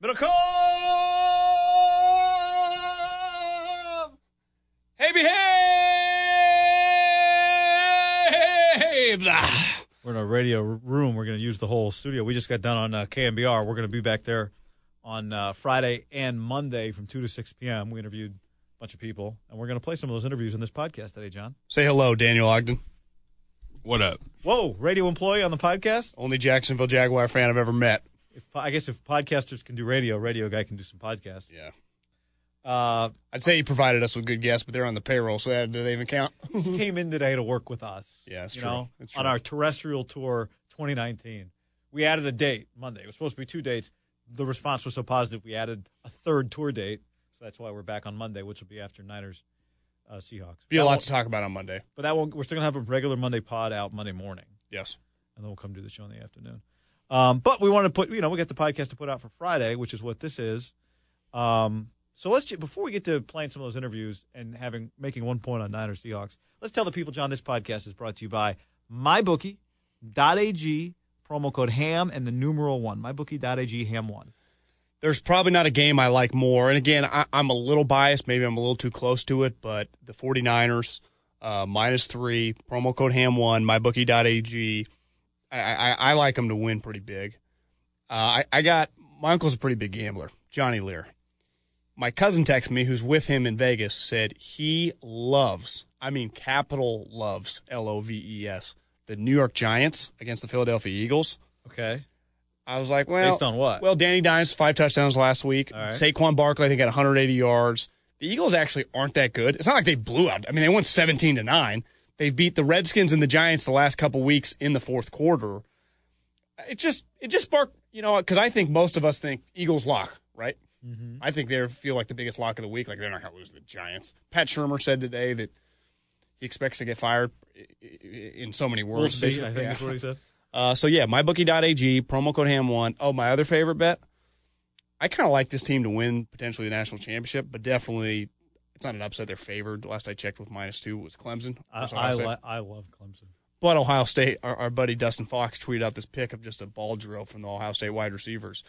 Middlekauff! Hey, behaves! Ah. We're in a radio room. We're going to use the whole studio. We just got done on uh, KNBR. We're going to be back there on uh, Friday and Monday from 2 to 6 p.m. We interviewed a bunch of people, and we're going to play some of those interviews in this podcast today, John. Say hello, Daniel Ogden. What up? Whoa, radio employee on the podcast? Only Jacksonville Jaguar fan I've ever met. If, I guess if podcasters can do radio, radio guy can do some podcast. Yeah. Uh, I'd say he provided us with good guests, but they're on the payroll, so that, do they even count? he came in today to work with us. Yeah, it's you true. know, It's on our terrestrial tour 2019. We added a date Monday. It was supposed to be two dates. The response was so positive, we added a third tour date. So that's why we're back on Monday, which will be after Niners uh, Seahawks. Be a lot to talk about on Monday. but that won't. We're still gonna have a regular Monday pod out Monday morning, Yes. and then we'll come do the show in the afternoon. Um, but we want to put, you know, we got the podcast to put out for Friday, which is what this is. Um, so let's before we get to playing some of those interviews and having making one point on Niners Seahawks, let's tell the people, John, this podcast is brought to you by MyBookie.ag promo code HAM and the numeral one. MyBookie.ag HAM one. There's probably not a game I like more. And again, I, I'm a little biased. Maybe I'm a little too close to it, but the 49ers, uh, minus three, promo code ham1, mybookie.ag. I, I, I like them to win pretty big. Uh, I, I got my uncle's a pretty big gambler, Johnny Lear. My cousin texted me, who's with him in Vegas, said he loves, I mean, capital loves, L O V E S, the New York Giants against the Philadelphia Eagles. Okay. I was like, well, Based on what? Well, Danny Dimes five touchdowns last week. All right. Saquon Barkley, I think, had 180 yards. The Eagles actually aren't that good. It's not like they blew out. I mean, they won 17 to nine. They've beat the Redskins and the Giants the last couple weeks in the fourth quarter. It just it just sparked, you know, because I think most of us think Eagles lock, right? Mm-hmm. I think they feel like the biggest lock of the week. Like they're not going to lose the Giants. Pat Shurmur said today that he expects to get fired in so many words. We'll see. I think Yeah. that's what he said. Uh, so yeah, mybookie.ag, promo code ham1. Oh, my other favorite bet. I kind of like this team to win potentially the national championship, but definitely it's not an upset. They're favored. Last I checked with minus two was Clemson. I, I, I love Clemson. but Ohio State, our, our buddy Dustin Fox tweeted out this pic of just a ball drill from the Ohio State wide receivers.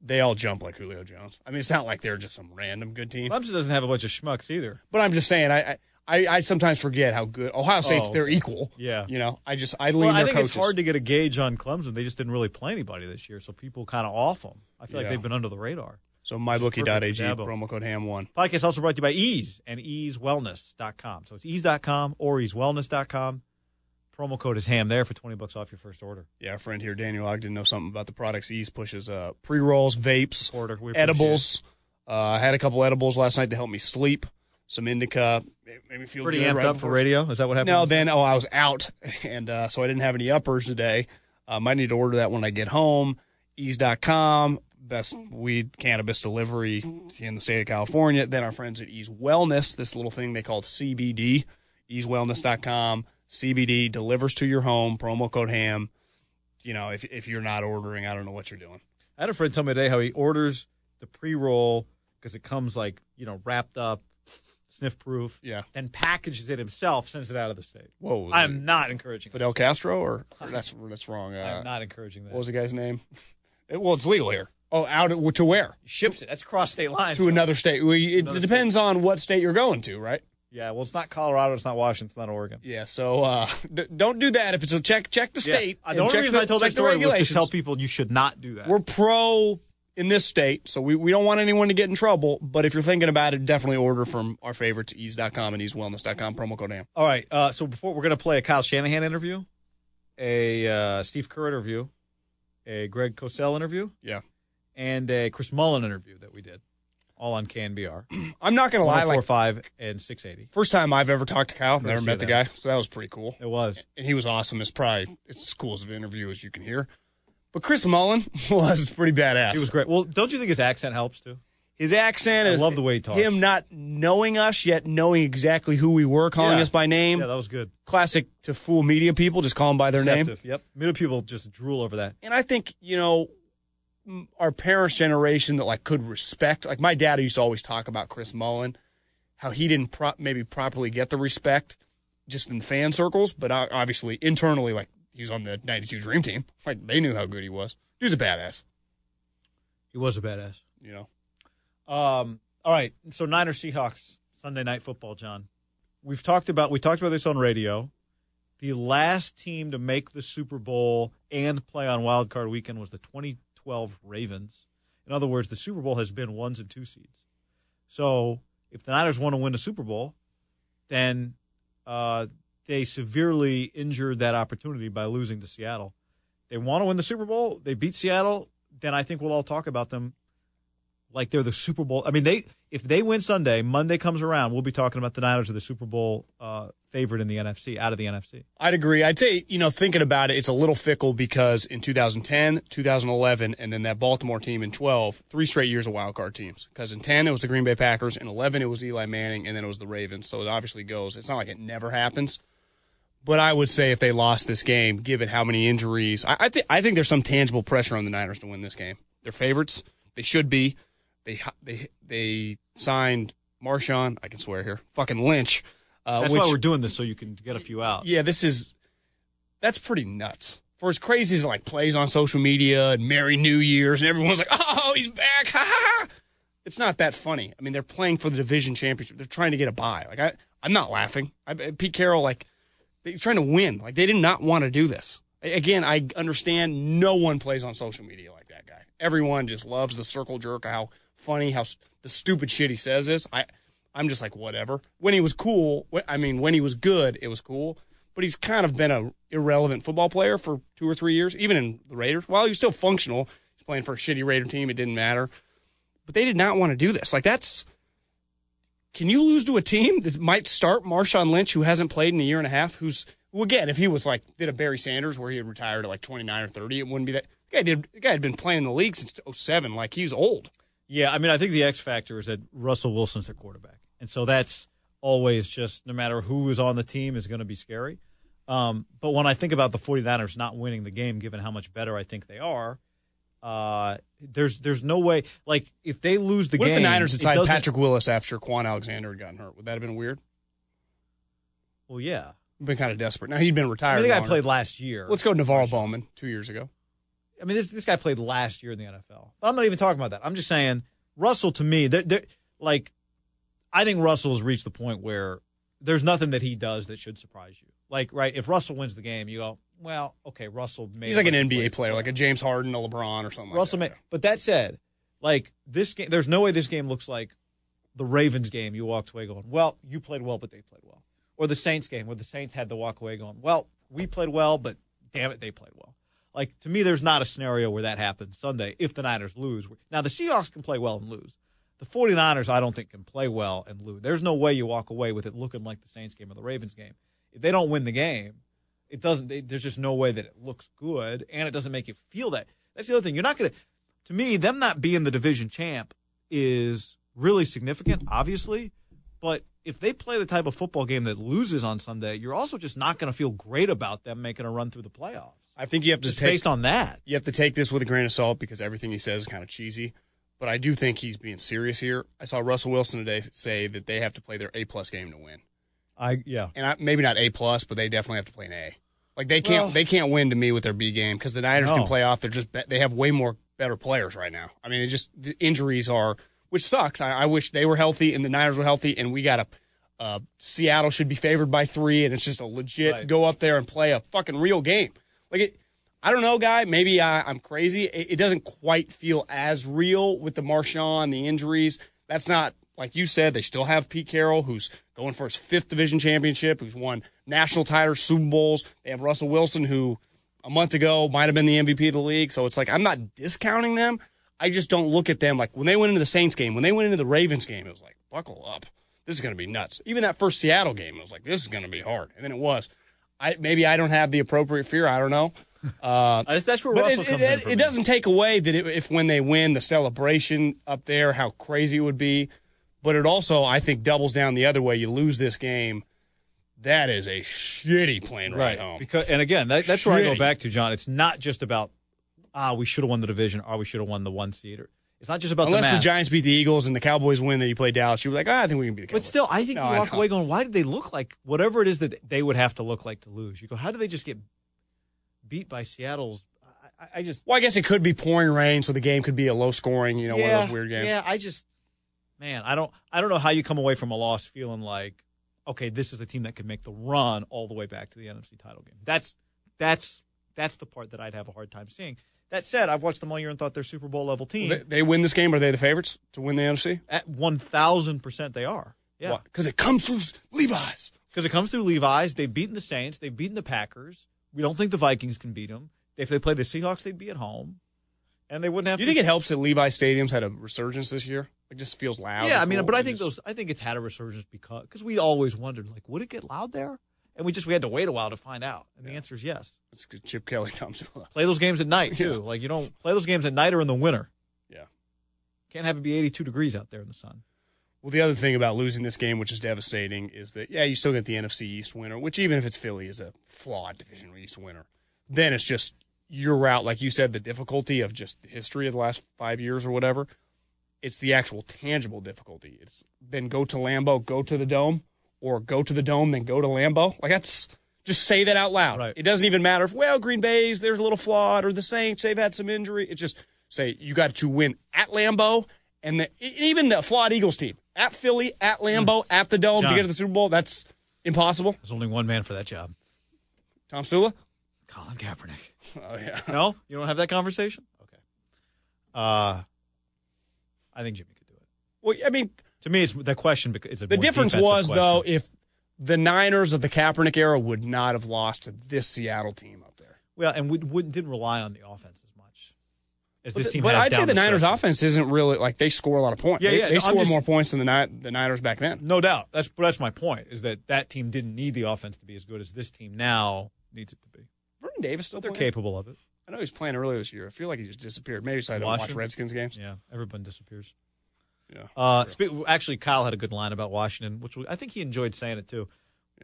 They all jump like Julio Jones. I mean, it's not like they're just some random good team. Clemson doesn't have a bunch of schmucks either. But I'm just saying, I I, I sometimes forget how good Ohio State's. Oh, they're equal. Yeah. You know, I just I lean Well, I think coaches. it's hard to get a gauge on Clemson. They just didn't really play anybody this year, so people kind of off them. I feel like they've been under the radar. So mybookie.ag, promo code ham1. Podcast also brought to you by Ease and EaseWellness.com. So it's ease.com or EaseWellness.com. Promo code is ham there for 20 bucks off your first order. Yeah, our friend here, Daniel Ogden, knows something about the products. Ease pushes uh, pre rolls, vapes, Porter, we appreciate edibles. Uh, I had a couple edibles last night to help me sleep. Some indica, made me feel Pretty good amped right up for radio. Is that what happened? No, then oh, I was out, and uh, so I didn't have any uppers today. Um, I might need to order that when I get home. Ease.com, best weed cannabis delivery in the state of California. Then our friends at Ease Wellness, this little thing they call CBD. EaseWellness.com, CBD delivers to your home. Promo code HAM. you know, if if you're not ordering, I don't know what you're doing. I had a friend tell me today how he orders the pre roll because it comes like you know wrapped up, sniff proof. Yeah. Then packages it himself, sends it out of the state. Whoa, I am not encouraging. that. Fidel Castro or, or that's that's wrong. Uh, I'm not encouraging that. what was the guy's name? It, well, it's legal here. Oh, out to where? ships it? That's cross state lines. To another state. We, it Another depends on what state you're going to, right? Yeah. Well, it's not Colorado. It's not Washington. It's not Oregon. Yeah. So uh, d- don't do that. If it's a check, check the state. Uh, and The only reason I told that story was to tell people you should not do that. we're pro in this state, so we, we don't want anyone to get in trouble. But if you're thinking about it, definitely order from our favorites, ease.com and easewellness.com, promo code AM. All right. Uh, so before we're going to play a Kyle Shanahan interview, a uh, Steve Kerr interview, a Greg Cosell interview, Yeah. And a Chris Mullin interview that we did, all on KNBR. I'm not going to lie. Like, 104.5 and 680. first time I've ever talked to Kyle, never met the guy, so that was pretty cool. It was. And he was awesome. It's probably it's as cool as an interview as you can hear. But Chris Mullin was pretty badass. He was great. Well, don't you think his accent helps too? His accent I is love the way he talks. Him not knowing us yet knowing exactly who we were, calling Yeah. us by name. Yeah, that was good. Classic to fool media people, just call them by their name. Deceptive. Yep. Middle people just drool over that. And I think you know our parents' generation that like could respect. Like my dad used to always talk about Chris Mullin, how he didn't pro- maybe properly get the respect just in fan circles, but obviously internally, like he was on the '92 Dream Team. Like they knew how good he was. Dude's a badass. He was a badass. You know. Um, all right. So Niners Seahawks Sunday night football, John. We've talked about we talked about this on radio. The last team to make the Super Bowl and play on Wild Card Weekend was the 2012 Ravens. In other words, the Super Bowl has been ones and two seeds. So if the Niners want to win the Super Bowl, then uh, they severely injured that opportunity by losing to Seattle. They want to win the Super Bowl. They beat Seattle. Then I think we'll all talk about them like they're the Super Bowl. I mean, they if they win Sunday, Monday comes around, we'll be talking about the Niners are the Super Bowl uh, favorite in the NFC, out of the NFC. I'd agree. I'd say, you know, thinking about it, it's a little fickle because in 2010, 2011, and then that Baltimore team in 12, three straight years of wild card teams. Because in 10, it was the Green Bay Packers. In 11, it was Eli Manning, and then it was the Ravens. So it obviously goes. It's not like it never happens. But I would say if they lost this game, given how many injuries, I, I think I think there's some tangible pressure on the Niners to win this game. They're favorites. They should be. They they they signed Marshawn. I can swear here. Fucking Lynch. Uh, That's which, why we're doing this so you can get a few out. yeah, this is that's pretty nuts. For as crazy as like plays on social media and Merry New Year's and everyone's like, oh, he's back, ha ha ha. It's not that funny. I mean, they're playing for the division championship. They're trying to get a bye. Like I, I'm not laughing. I, Pete Carroll, like they're trying to win. Like they did not want to do this. Again, I understand no one plays on social media like that guy. Everyone just loves the circle jerk, how funny, how the stupid shit he says is. I, I'm just like whatever. When he was cool, I mean, when he was good, it was cool. But he's kind of been a irrelevant football player for two or three years, even in the Raiders. While he was still functional, he's playing for a shitty Raider team. It didn't matter. But they did not want to do this. Like that's. Can you lose to a team that might start Marshawn Lynch, who hasn't played in a year and a half? Who's well, again, if he was like did a Barry Sanders where he had retired at like 29 or 30, it wouldn't be that. The guy did. The guy had been playing in the league since 07. Like he's old. Yeah, I mean, I think the X factor is that Russell Wilson's their quarterback, and so that's always just no matter who is on the team is going to be scary. Um, but when I think about the 49ers not winning the game, given how much better I think they are, uh, there's there's no way. Like if they lose the What game, if the Niners had signed Patrick Willis after Kwon Alexander had gotten hurt? Would that have been weird? Well, yeah. Been kind of desperate. Now he'd been I retired. mean, the guy longer. played last year. Let's go NaVorro Bowman two years ago. I mean, this this guy played last year in the NFL. But I'm not even talking about that. I'm just saying Russell to me, they're, they're, like, I think Russell has reached the point where there's nothing that he does that should surprise you. Like, right, if Russell wins the game, you go, well, okay, Russell made. He's like an NBA plays. player, like a James Harden, a LeBron, or something. Russell like made. that. But that said, like this game, there's no way this game looks like the Ravens game. You walked away going, well, you played well, but they played well, or the Saints game where the Saints had to walk away going, well, we played well, but damn it, they played well. Like to me, there's not a scenario where that happens Sunday if the Niners lose. Now the Seahawks can play well and lose. The 49ers, I don't think, can play well and lose. There's no way you walk away with it looking like the Saints game or the Ravens game. If they don't win the game, it doesn't. There's just no way that it looks good, and it doesn't make you feel that. That's the other thing. You're not going to. To me, them not being the division champ is really significant, obviously. But if they play the type of football game that loses on Sunday, you're also just not going to feel great about them making a run through the playoffs. I think you have to just take based on that. you have to take this with a grain of salt because everything he says is kind of cheesy. But I do think he's being serious here. I saw Russell Wilson today say that they have to play their A plus game to win, I yeah. and I, maybe not A plus, but they definitely have to play an A. Like they can't Well- they can't win to me with their B game because the Niners No. can play off. They're just they have way more better players right now. I mean, it just the injuries are which sucks. I, I wish they were healthy and the Niners were healthy, and we got a. Uh, Seattle should be favored by three, and it's just a legit Right. go up there and play a fucking real game. Like it, I don't know, guy. Maybe I, I'm crazy. It, it doesn't quite feel as real with the Marshawn, the injuries. That's not like you said. They still have Pete Carroll, who's going for his fifth division championship, who's won national titles, Super Bowls. They have Russell Wilson, who a month ago might have been the MVP of the league. So it's like I'm not discounting them. I just don't look at them like when they went into the Saints game, when they went into the Ravens game, it was like buckle up. This is going to be nuts. Even that first Seattle game, it was like this is going to be hard, and then it was. I maybe I don't have the appropriate fear. I don't know. Uh, That's where Russell it, comes it, in. It me. doesn't take away that it, if when they win the celebration up there, how crazy it would be. But it also, I think, doubles down the other way. You lose this game, that is a shitty plane ride home. Because and again, that, that's where I go back to John. It's not just about ah, we should have won the division, or we should have won the one seed. Or, it's not just about Unless the, the. Giants beat the Eagles and the Cowboys win, then you play Dallas. You're like, ah, I think we can beat the Cowboys. But still, I think No, you walk away going, why did they look like whatever it is that they would have to look like to lose? You go, how did they just get beat by Seattle's? I, I- I just Well, I guess it could be pouring rain, so the game could be a low scoring, you know, one of those weird games. Yeah, I just man, I don't I don't know how you come away from a loss feeling like, okay, this is a team that could make the run all the way back to the NFC title game. That's that's that's the part that I'd have a hard time seeing. That said, I've watched them all year and thought they're Super Bowl level team. They, they win this game. Are they the favorites to win the NFC? At one thousand percent, they are. Yeah, Because it comes through Levi's. because it comes through Levi's. They've beaten the Saints. They've beaten the Packers. We don't think the Vikings can beat them. If they play the Seahawks, they'd be at home, and they wouldn't have. Do you think it helps that Levi Stadium's had a resurgence this year? It just feels loud. Yeah, I mean, cool. but I think just- those. I think it's had a resurgence because because we always wondered like, would it get loud there? And we just we had to wait a while to find out. And the answer is yes. It's good. Chip Kelly, Tomsula. Play those games at night too. Like you don't play those games at night or in the winter. Yeah. Can't have it be 82 degrees out there in the sun. Well, the other thing about losing this game, which is devastating, is that yeah, you still get the NFC East winner, which even if it's Philly is a flawed division East winner. Then it's just you're out, like you said, the difficulty of just the history of the last five years or whatever. It's the actual tangible difficulty. It's then go to Lambeau, go to the dome, or go to the dome, then go to Lambeau. Like that's just say that out loud. Right. It doesn't even matter if well Green Bay's there's a little flawed or the Saints they've had some injury. It's just say you got to win at Lambeau and the, even the flawed Eagles team at Philly, at Lambeau, at the dome to get to the Super Bowl. That's impossible. There's only one man for that job. Tomsula. Colin Kaepernick. Oh yeah. No, you don't have that conversation. Okay. Uh, I think Jimmy could do it. Well, I mean, To me, it's the question. because It's a the difference defensive was though if the Niners of the Kaepernick era would not have lost to this Seattle team up there. well, and we wouldn't didn't rely on the offense as much as But, this the- team. but has I'd say down the Niners stretch. offense isn't really like they score a lot of points. Yeah, they, yeah, they no, score just- more points than the Ni- the Niners back then. No doubt. That's but that's my point. Is that that team didn't need the offense to be as good as this team now needs it to be. Vernon Davis still But they're playing? capable of it. I know he was playing earlier this year. I feel like he just disappeared. Maybe so I don't watch Redskins games. Yeah, everyone disappears. Yeah. Uh, spe- actually, Kyle had a good line about Washington, which we, I think he enjoyed saying it too.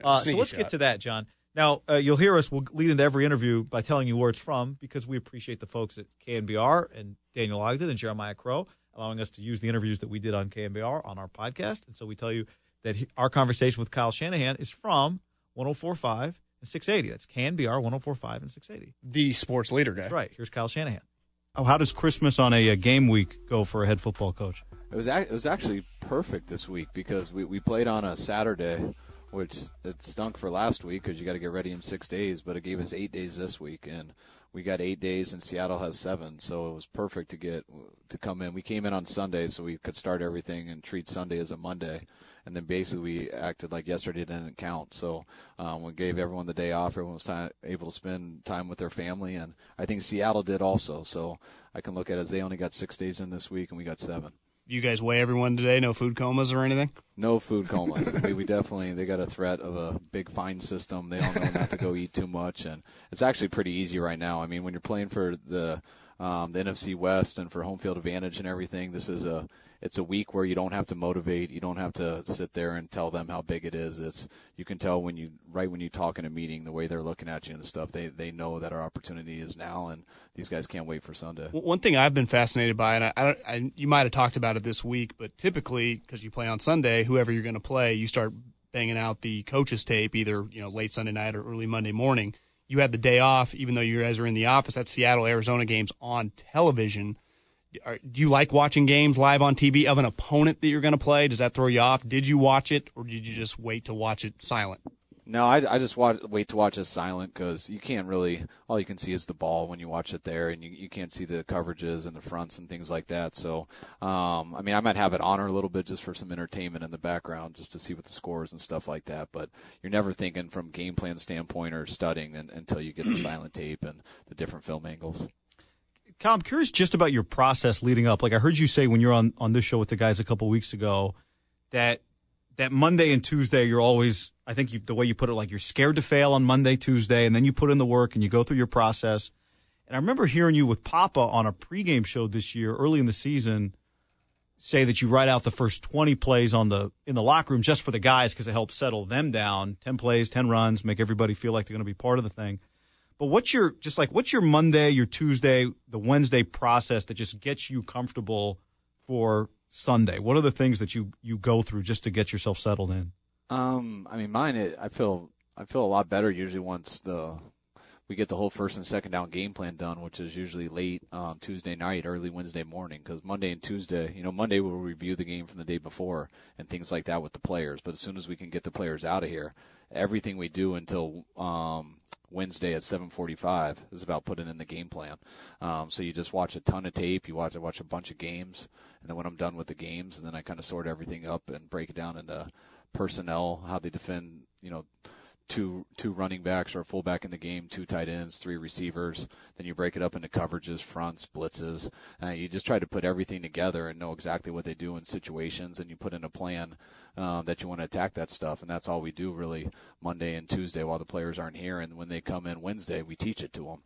Uh, so let's shot. get to that, John. Now, uh, you'll hear us. We'll lead into every interview by telling you where it's from because we appreciate the folks at KNBR and Daniel Ogden and Jeremiah Crowe allowing us to use the interviews that we did on KNBR on our podcast. And so we tell you that he, our conversation with Kyle Shanahan is from 1045 and 680. That's KNBR 1045 and 680. the sports leader guy. That's right. Here's Kyle Shanahan. Oh, how does Christmas on a, uh game week go for a head football coach? It was ac- it was actually perfect this week because we, we played on a Saturday, which it stunk for last week because you got to get ready in six days, but it gave us eight days this week, and we got eight days, and Seattle has seven, so it was perfect to get to come in. We came in on Sunday, so we could start everything and treat Sunday as a Monday, and then basically we acted like yesterday didn't count. So um, we gave everyone the day off. Everyone was time, able to spend time with their family, and I think Seattle did also. So I can look at it as they only got six days in this week, and we got seven. You guys weigh everyone today? No food comas or anything? No food comas. we, we definitely they got a threat of a big fine system. They all know not to go eat too much, and it's actually pretty easy right now. I mean, when you're playing for the um, the NFC West and for home field advantage and everything. This is a it's a week where you don't have to motivate. You don't have to sit there and tell them how big it is. It's you can tell when you right when you talk in a meeting the way they're looking at you and stuff. They they know that our opportunity is now, and these guys can't wait for Sunday. One thing I've been fascinated by, and I, I, I you might have talked about it this week, but typically because you play on Sunday, whoever you're going to play, you start banging out the coaches tape either you know late Sunday night or early Monday morning. You had the day off, even though you guys are in the office. That Seattle Arizona games on television are, do you like watching games live on TV of an opponent that you're going to play? Does that throw you off? Did you watch it, or did you just wait to watch it silent? No, I, I just watch, wait to watch it silent because you can't really. All you can see is the ball when you watch it there, and you, you can't see the coverages and the fronts and things like that. So, um, I mean, I might have it on or a little bit just for some entertainment in the background, just to see what the scores and stuff like that. But you're never thinking from game plan standpoint or studying and, until you get the silent tape and the different film angles. Kyle, I'm curious just about your process leading up. Like I heard you say when you're on on this show with the guys a couple weeks ago that that Monday and Tuesday you're always I think you, the way you put it like you're scared to fail on Monday, Tuesday, and then you put in the work and you go through your process. And I remember hearing you with Papa on a pregame show this year early in the season say that you write out the first 20 plays on the in the locker room just for the guys because it helps settle them down 10 plays 10 runs make everybody feel like they're going to be part of the thing but what's your just like what's your Monday, your Tuesday, the Wednesday process that just gets you comfortable for Sunday? What are the things that you you go through just to get yourself settled in? Um, I mean, mine. It, I feel I feel a lot better usually once the we get the whole first and second down game plan done, which is usually late um, Tuesday night, early Wednesday morning. Because Monday and Tuesday, you know, Monday we'll review the game from the day before and things like that with the players. But as soon as we can get the players out of here, everything we do until um, Wednesday at 7:45 is about putting in the game plan. Um, so you just watch a ton of tape. You watch I watch a bunch of games, and then when I'm done with the games, and then I kind of sort everything up and break it down into personnel, how they defend. You know, two two running backs or a fullback in the game, two tight ends, three receivers. Then you break it up into coverages, fronts, blitzes. Uh, you just try to put everything together and know exactly what they do in situations, and you put in a plan um, that you want to attack that stuff. And that's all we do really Monday and Tuesday while the players aren't here. And when they come in Wednesday, we teach it to them.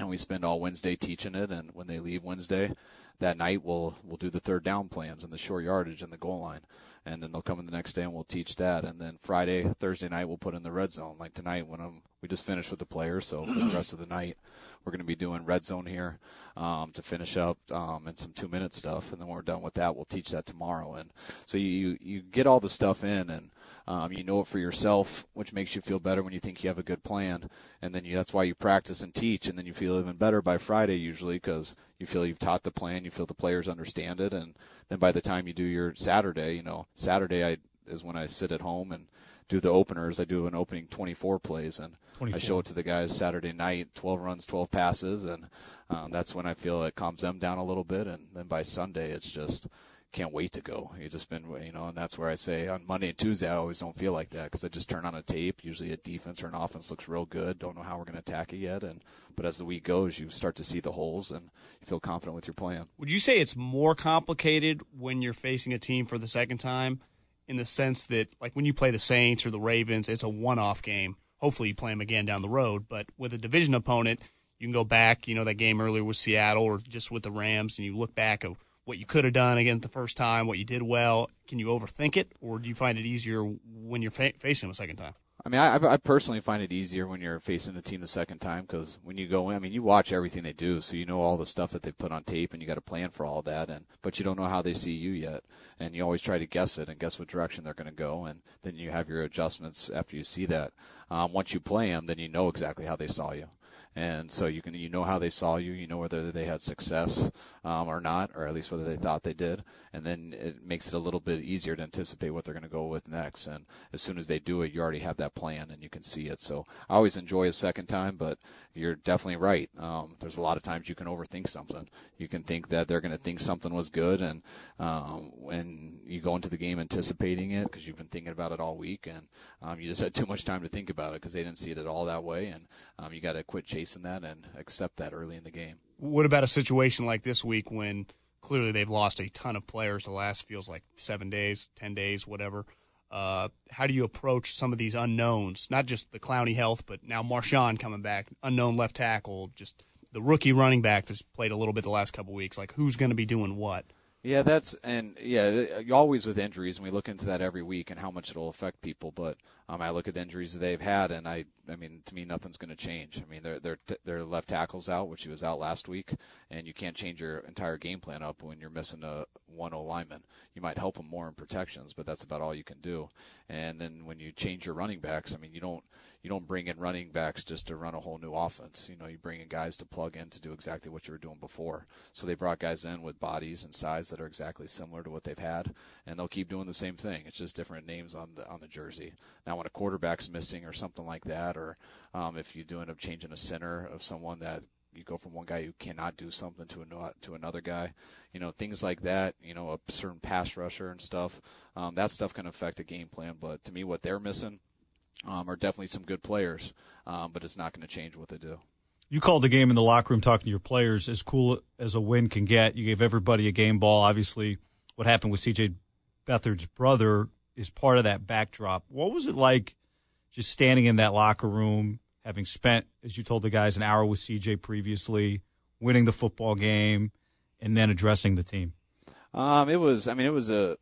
And we spend all Wednesday teaching it. And when they leave Wednesday, that night we'll we'll do the third down plans and the short yardage and the goal line, and then they'll come in the next day and we'll teach that. And then Friday, Thursday night we'll put in the red zone. Like tonight when I'm we just finished with the players, so for the rest of the night we're going to be doing red zone here um, to finish up um, and some two minute stuff, and then when we're done with that, we'll teach that tomorrow. And so you you get all the stuff in and. Um, you know it for yourself, which makes you feel better when you think you have a good plan, and then you, that's why you practice and teach, and then you feel even better by Friday usually because you feel you've taught the plan, you feel the players understand it, and then by the time you do your Saturday, you know Saturday I is when I sit at home and do the openers. I do an opening 24 plays, and 24. I show it to the guys Saturday night, 12 runs, 12 passes, and um, that's when I feel it calms them down a little bit. And then by Sunday, it's just can't wait to go. You just been, you know, and that's where I say on Monday and Tuesday, I always don't feel like that because I just turn on a tape. Usually a defense or an offense looks real good. Don't know how we're going to attack it yet. And, but as the week goes, you start to see the holes and you feel confident with your plan. Would you say it's more complicated when you're facing a team for the second time in the sense that, like when you play the Saints or the Ravens, it's a one off game? Hopefully you play them again down the road. But with a division opponent, you can go back, you know, that game earlier with Seattle or just with the Rams, and you look back of what you could have done again the first time, what you did well. Can you overthink it, or do you find it easier when you're fa- facing them a second time? I mean, I, I personally find it easier when you're facing the team the second time because when you go in, I mean, you watch everything they do, so you know all the stuff that they put on tape, and you got a plan for all that, and but you don't know how they see you yet, and you always try to guess it and guess what direction they're going to go, and then you have your adjustments after you see that. Um, once you play them, then you know exactly how they saw you and so you can you know how they saw you, you know whether they had success um, or not, or at least whether they thought they did, and then it makes it a little bit easier to anticipate what they're going to go with next. And as soon as they do it, you already have that plan and you can see it. So I always enjoy a second time, but you're definitely right. Um, there's a lot of times you can overthink something. You can think that they're going to think something was good, and um, when you go into the game anticipating it because you've been thinking about it all week, and um, you just had too much time to think about it because they didn't see it at all that way, and um, you got to quit chasing that and accept that early in the game. What about a situation like this week when clearly they've lost a ton of players the last feels like seven days, ten days, whatever? Uh, how do you approach some of these unknowns? Not just the Clowney health, but now Marshawn coming back, unknown left tackle, just the rookie running back that's played a little bit the last couple weeks. Like who's going to be doing what? Yeah, that's and yeah, always with injuries, and we look into that every week and how much it'll affect people. But um, I look at the injuries that they've had, and I, I mean, to me, nothing's going to change. I mean, their their their left tackles out, which he was out last week, and you can't change your entire game plan up when you're missing a one O lineman. You might help them more in protections, but that's about all you can do. And then when you change your running backs, I mean, you don't you don't bring in running backs just to run a whole new offense. You know, you bring in guys to plug in to do exactly what you were doing before. So they brought guys in with bodies and size that are exactly similar to what they've had, and they'll keep doing the same thing. It's just different names on the on the jersey. Now, when a quarterback's missing or something like that, or um, if you do end up changing a center of someone that you go from one guy who cannot do something to another to another guy, you know things like that. You know a certain pass rusher and stuff. Um, that stuff can affect a game plan. But to me, what they're missing um, are definitely some good players, um, but it's not going to change what they do. You called the game in the locker room talking to your players as cool as a win can get. You gave everybody a game ball. Obviously, what happened with CJ Beathard's brother is part of that backdrop. What was it like just standing in that locker room, having spent, as you told the guys, an hour with CJ previously, winning the football game, and then addressing the team? Um, it was, I mean, it was a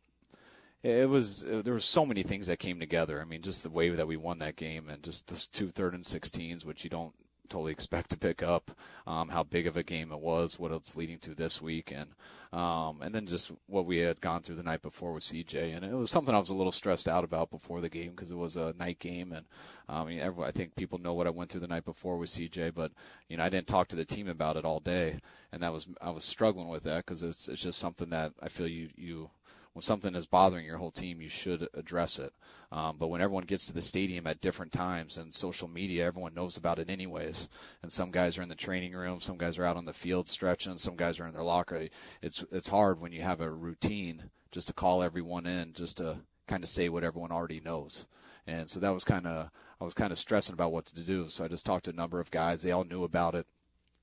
it was there were so many things that came together. I mean, just the way that we won that game, and just the two third and sixteens, which you don't totally expect to pick up. Um, how big of a game it was, what it's leading to this week, and um, and then just what we had gone through the night before with CJ, and it was something I was a little stressed out about before the game because it was a night game, and um, I, everyone, I think people know what I went through the night before with CJ, but you know I didn't talk to the team about it all day, and that was I was struggling with that because it's it's just something that I feel you you when something is bothering your whole team, you should address it. Um, but when everyone gets to the stadium at different times and social media, everyone knows about it anyways. And some guys are in the training room, some guys are out on the field stretching, some guys are in their locker. It's it's hard when you have a routine just to call everyone in, just to kind of say what everyone already knows. And so that was kind of I was kind of stressing about what to do. So I just talked to a number of guys. They all knew about it.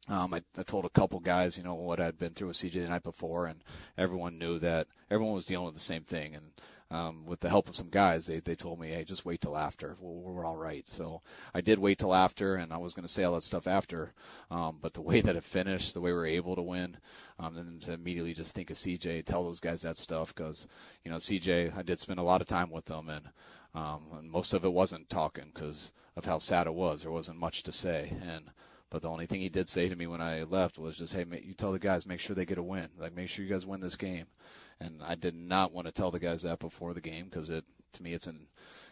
Um, I, I told a couple guys, you know, what I'd been through with CJ the night before, and everyone knew that everyone was dealing with the same thing. And um, with the help of some guys, they they told me, hey, just wait till after. We're, we're all right. So I did wait till after, and I was going to say all that stuff after. Um, but the way that it finished, the way we were able to win, um, and to immediately just think of CJ, tell those guys that stuff because you know CJ, I did spend a lot of time with them, and, um, and most of it wasn't talking because of how sad it was. There wasn't much to say, and but the only thing he did say to me when I left was just, "Hey, you tell the guys make sure they get a win. Like make sure you guys win this game." And I did not want to tell the guys that before the game because it to me it's an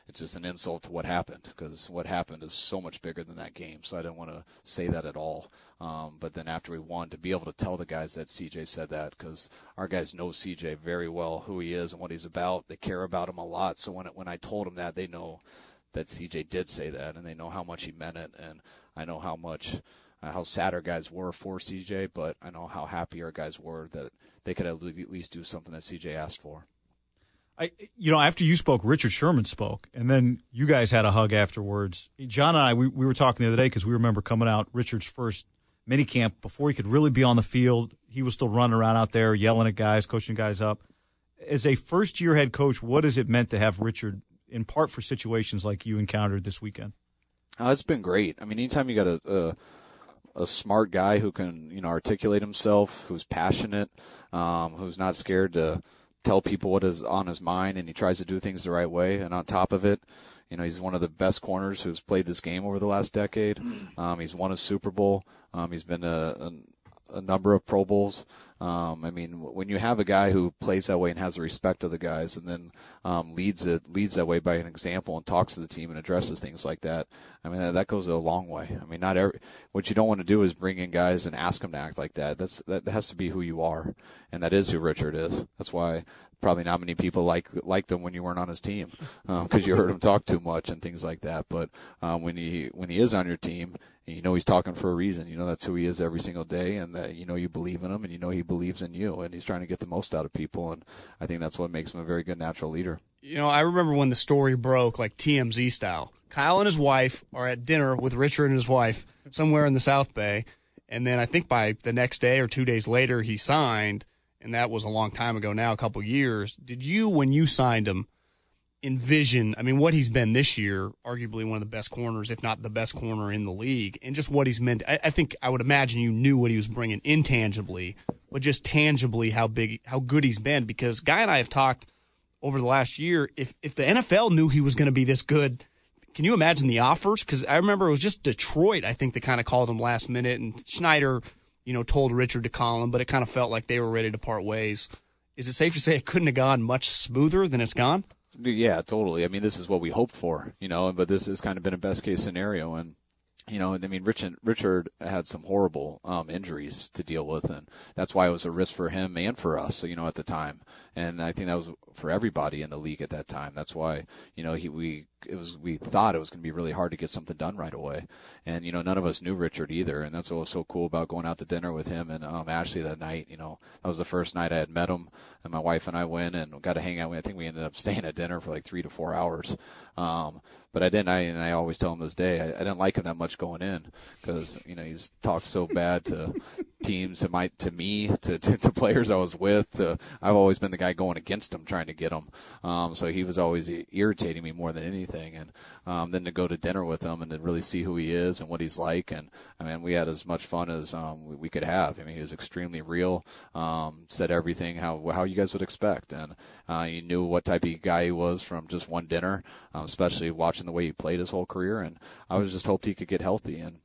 it's just an insult to what happened because what happened is so much bigger than that game. So I didn't want to say that at all. Um, but then after we won, to be able to tell the guys that CJ said that because our guys know CJ very well, who he is and what he's about. They care about him a lot. So when it, when I told them that, they know that CJ did say that, and they know how much he meant it. And I know how much uh, how sad our guys were for CJ, but I know how happy our guys were that they could at least do something that CJ asked for. I, you know, after you spoke, Richard Sherman spoke, and then you guys had a hug afterwards. John and I, we, we were talking the other day because we remember coming out Richard's first mini camp before he could really be on the field. He was still running around out there, yelling at guys, coaching guys up. As a first year head coach, what has it meant to have Richard in part for situations like you encountered this weekend? Oh, it's been great. I mean, anytime you got a, a, a smart guy who can you know articulate himself, who's passionate, um, who's not scared to tell people what is on his mind, and he tries to do things the right way. And on top of it, you know, he's one of the best corners who's played this game over the last decade. Um, he's won a Super Bowl. Um, he's been a, a a number of Pro Bowls. Um, I mean, when you have a guy who plays that way and has the respect of the guys, and then um, leads it leads that way by an example and talks to the team and addresses things like that, I mean that, that goes a long way. I mean, not every what you don't want to do is bring in guys and ask them to act like that. That's that has to be who you are, and that is who Richard is. That's why probably not many people like liked him when you weren't on his team because um, you heard him talk too much and things like that. But um, when he when he is on your team, you know he's talking for a reason. You know that's who he is every single day, and that you know you believe in him, and you know he believes in you, and he's trying to get the most out of people. And I think that's what makes him a very good natural leader. You know, I remember when the story broke, like TMZ style. Kyle and his wife are at dinner with Richard and his wife somewhere in the South Bay, and then I think by the next day or two days later he signed, and that was a long time ago now, a couple years. Did you, when you signed him, envision, I mean, what he's been this year, arguably one of the best corners, if not the best corner in the league, and just what he's meant. I, I think I would imagine you knew what he was bringing intangibly, but just tangibly how big, how good he's been. Because Guy and I have talked over the last year. If if the NFL knew he was going to be this good, can you imagine the offers? Because I remember it was just Detroit, I think, that kind of called him last minute, and Schneider, you know, told Richard to call him, but it kind of felt like they were ready to part ways. Is it safe to say it couldn't have gone much smoother than it's gone? Yeah, totally. I mean, this is what we hoped for, you know, but this has kind of been a best case scenario. And, you know, I mean, Richard, Richard had some horrible um, injuries to deal with, and that's why it was a risk for him and for us, you know, at the time. And I think that was for everybody in the league at that time. That's why, you know, he, we it was we thought it was going to be really hard to get something done right away. And you know, none of us knew Richard either, and that's what was so cool about going out to dinner with him and um, Ashley that night. You know, that was the first night I had met him, and my wife and I went and got to hang out. I think we ended up staying at dinner for like three to four hours. Um, but I didn't. I and I always tell him this day I, I didn't like him that much going in because you know he's talked so bad to teams to my to me to, to, to players I was with. To, I've always been the guy going against him trying to get him. Um, so he was always irritating me more than anything. And um, then to go to dinner with him and to really see who he is and what he's like. And I mean, we had as much fun as um, we could have. I mean, he was extremely real. Um, said everything how how you guys would expect, and uh, you knew what type of guy he was from just one dinner, um, especially watching the way he played his whole career. And I was just hoped he could get healthy and.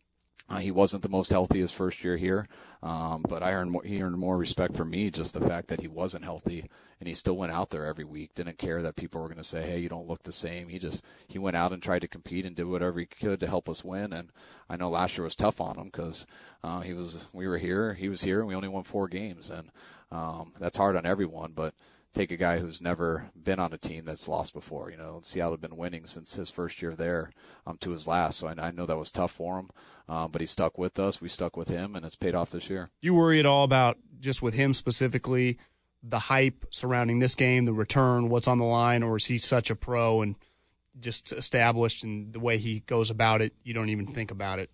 Uh, he wasn't the most healthy his first year here, um, but I earned more, he earned more respect from me just the fact that he wasn't healthy and he still went out there every week. Didn't care that people were going to say, "Hey, you don't look the same." He just he went out and tried to compete and did whatever he could to help us win. And I know last year was tough on him because uh, he was we were here, he was here, and we only won four games, and um, that's hard on everyone, but take a guy who's never been on a team that's lost before. You know, Seattle had been winning since his first year there um, to his last, so I, I know that was tough for him. Um, but he stuck with us. We stuck with him, and it's paid off this year. You worry at all about just with him specifically, the hype surrounding this game, the return, what's on the line, or is he such a pro and just established and the way he goes about it, you don't even think about it?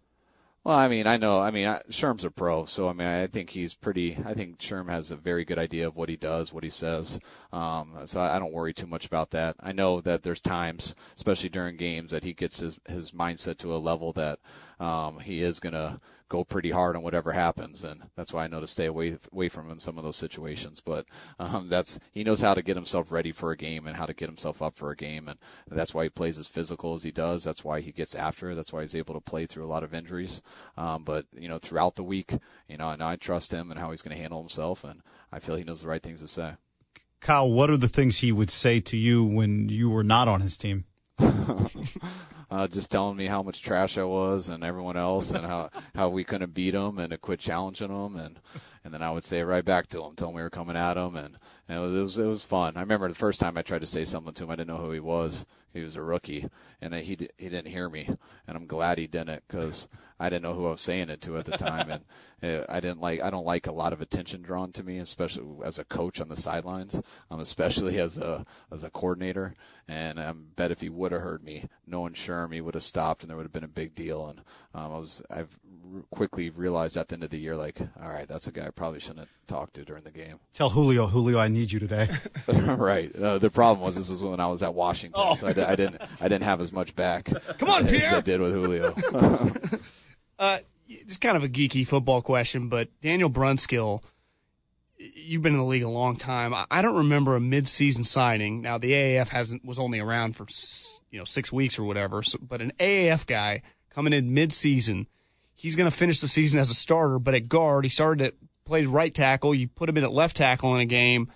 Well, I mean, I know. I mean, Sherm's a pro, so I mean, I think he's pretty. I think Sherm has a very good idea of what he does, what he says. Um, so I don't worry too much about that. I know that there's times, especially during games, that he gets his his mindset to a level that um, he is gonna go pretty hard on whatever happens, and that's why I know to stay away away from him in some of those situations. But um, that's he knows how to get himself ready for a game and how to get himself up for a game, and that's why he plays as physical as he does. That's why he gets after. It. That's why he's able to play through a lot of injuries. Um, but you know, throughout the week, you know, and I trust him and how he's going to handle himself, and I feel he knows the right things to say. Kyle, what are the things he would say to you when you were not on his team? uh, just telling me how much trash I was and everyone else, and how how we couldn't beat them and to quit challenging them, and and then I would say it right back to him, tell him we were coming at him, and, and it, was, it was it was fun. I remember the first time I tried to say something to him, I didn't know who he was. He was a rookie, and he he didn't hear me, and I'm glad he didn't because I didn't know who I was saying it to at the time, and uh, I didn't like I don't like a lot of attention drawn to me, especially as a coach on the sidelines, um, especially as a as a coordinator. And I bet if he would have heard me, knowing Sherm, he would have stopped, and there would have been a big deal. And um, I was I've quickly realized at the end of the year, like, all right, that's a guy I probably shouldn't have talked to during the game. Tell Julio, Julio, I need you today. right. Uh, the problem was this was when I was at Washington, oh. so I, I, didn't I didn't have as much back. Come on, Pierre. I did with Julio. uh, it's kind of a geeky football question, but Daniel Brunskill, you've been in the league a long time. I don't remember a midseason signing. Now the AAF hasn't was only around for you know six weeks or whatever, so, but an AAF guy coming in midseason – he's going to finish the season as a starter, but at guard, he started to play right tackle. You put him in at left tackle in a game.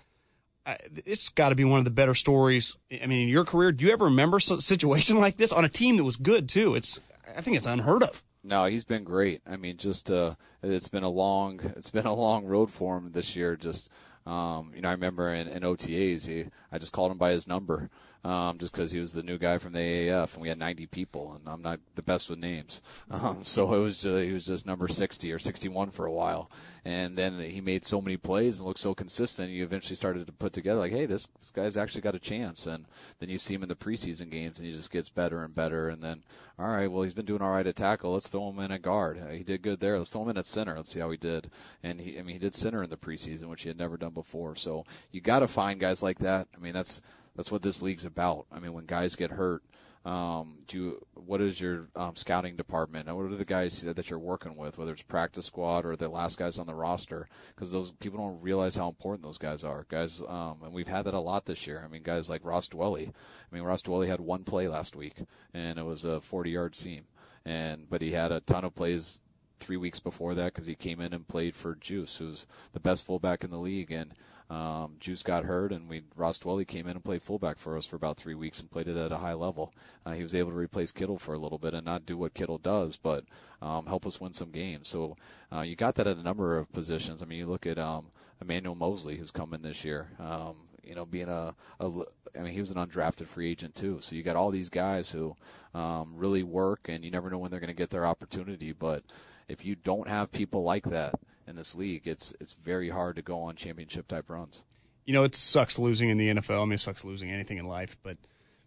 It's got to be one of the better stories. I mean, in your career, do you ever remember a situation like this on a team that was good too? It's, I think it's unheard of. No, he's been great. I mean, just uh, it's been a long, it's been a long road for him this year. Just, um, you know, I remember in, in OTAs, he, I just called him by his number um, just because he was the new guy from the AAF, and we had 90 people, and I'm not the best with names, um, so it was just, he was just number 60 or 61 for a while, and then he made so many plays and looked so consistent. You eventually started to put together like, hey, this, this guy's actually got a chance, and then you see him in the preseason games, and he just gets better and better, and then all right, well he's been doing all right at tackle. Let's throw him in at guard. He did good there. Let's throw him in at center. Let's see how he did. And he, I mean, he did center in the preseason, which he had never done before. So you got to find guys like that. I mean, that's that's what this league's about. I mean, when guys get hurt, um, do you, what is your um, scouting department? What are the guys that you're working with, whether it's practice squad or the last guys on the roster? Because those people don't realize how important those guys are. Guys, um, and we've had that a lot this year. I mean, guys like Ross Dwelley. I mean, Ross Dwelley had one play last week, and it was a 40-yard seam, and but he had a ton of plays three weeks before that because he came in and played for Juice, who's the best fullback in the league, and um, Juice got hurt, and we Ross Dwelley came in and played fullback for us for about three weeks and played it at a high level. Uh, he was able to replace Kittle for a little bit and not do what Kittle does, but um, help us win some games. So uh, you got that at a number of positions. I mean, you look at um, Emmanuel Moseley, who's come in this year. Um, you know, being a, a, I mean, he was an undrafted free agent too. So you got all these guys who um, really work, and you never know when they're going to get their opportunity. But if you don't have people like that in this league, it's it's very hard to go on championship type runs. You know, it sucks losing in the NFL. I mean, it sucks losing anything in life, but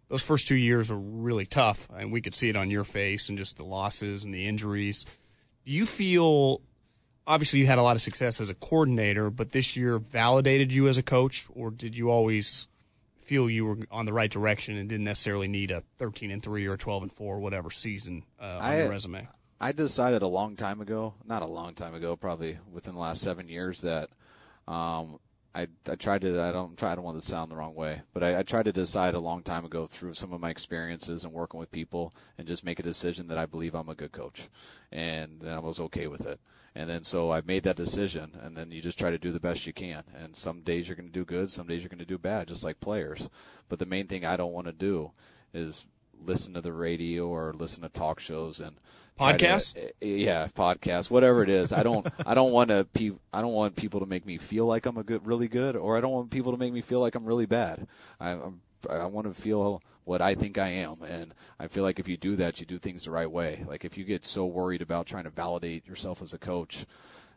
those first two years were really tough, and we could see it on your face and just the losses and the injuries. Do you feel? Obviously, you had a lot of success as a coordinator, but this year validated you as a coach, or did you always feel you were on the right direction and didn't necessarily need a 13 and three or 12 and four, whatever season uh, on I- your resume? I decided a long time ago, not a long time ago, probably within the last seven years, that um, I, I tried to. I don't try. I don't want to sound the wrong way, but I, I tried to decide a long time ago through some of my experiences and working with people, and just make a decision that I believe I'm a good coach, and then I was okay with it. And then so I made that decision, and then you just try to do the best you can. And some days you're going to do good, some days you're going to do bad, just like players. But the main thing I don't want to do is listen to the radio or listen to talk shows and try to- Podcasts? uh, yeah, podcasts, whatever it is. I don't, I don't want to, pe- I don't want people to make me feel like I'm a good, really good, or I don't want people to make me feel like I'm really bad. I, I'm, I want to feel what I think I am, and I feel like if you do that, you do things the right way. Like if you get so worried about trying to validate yourself as a coach,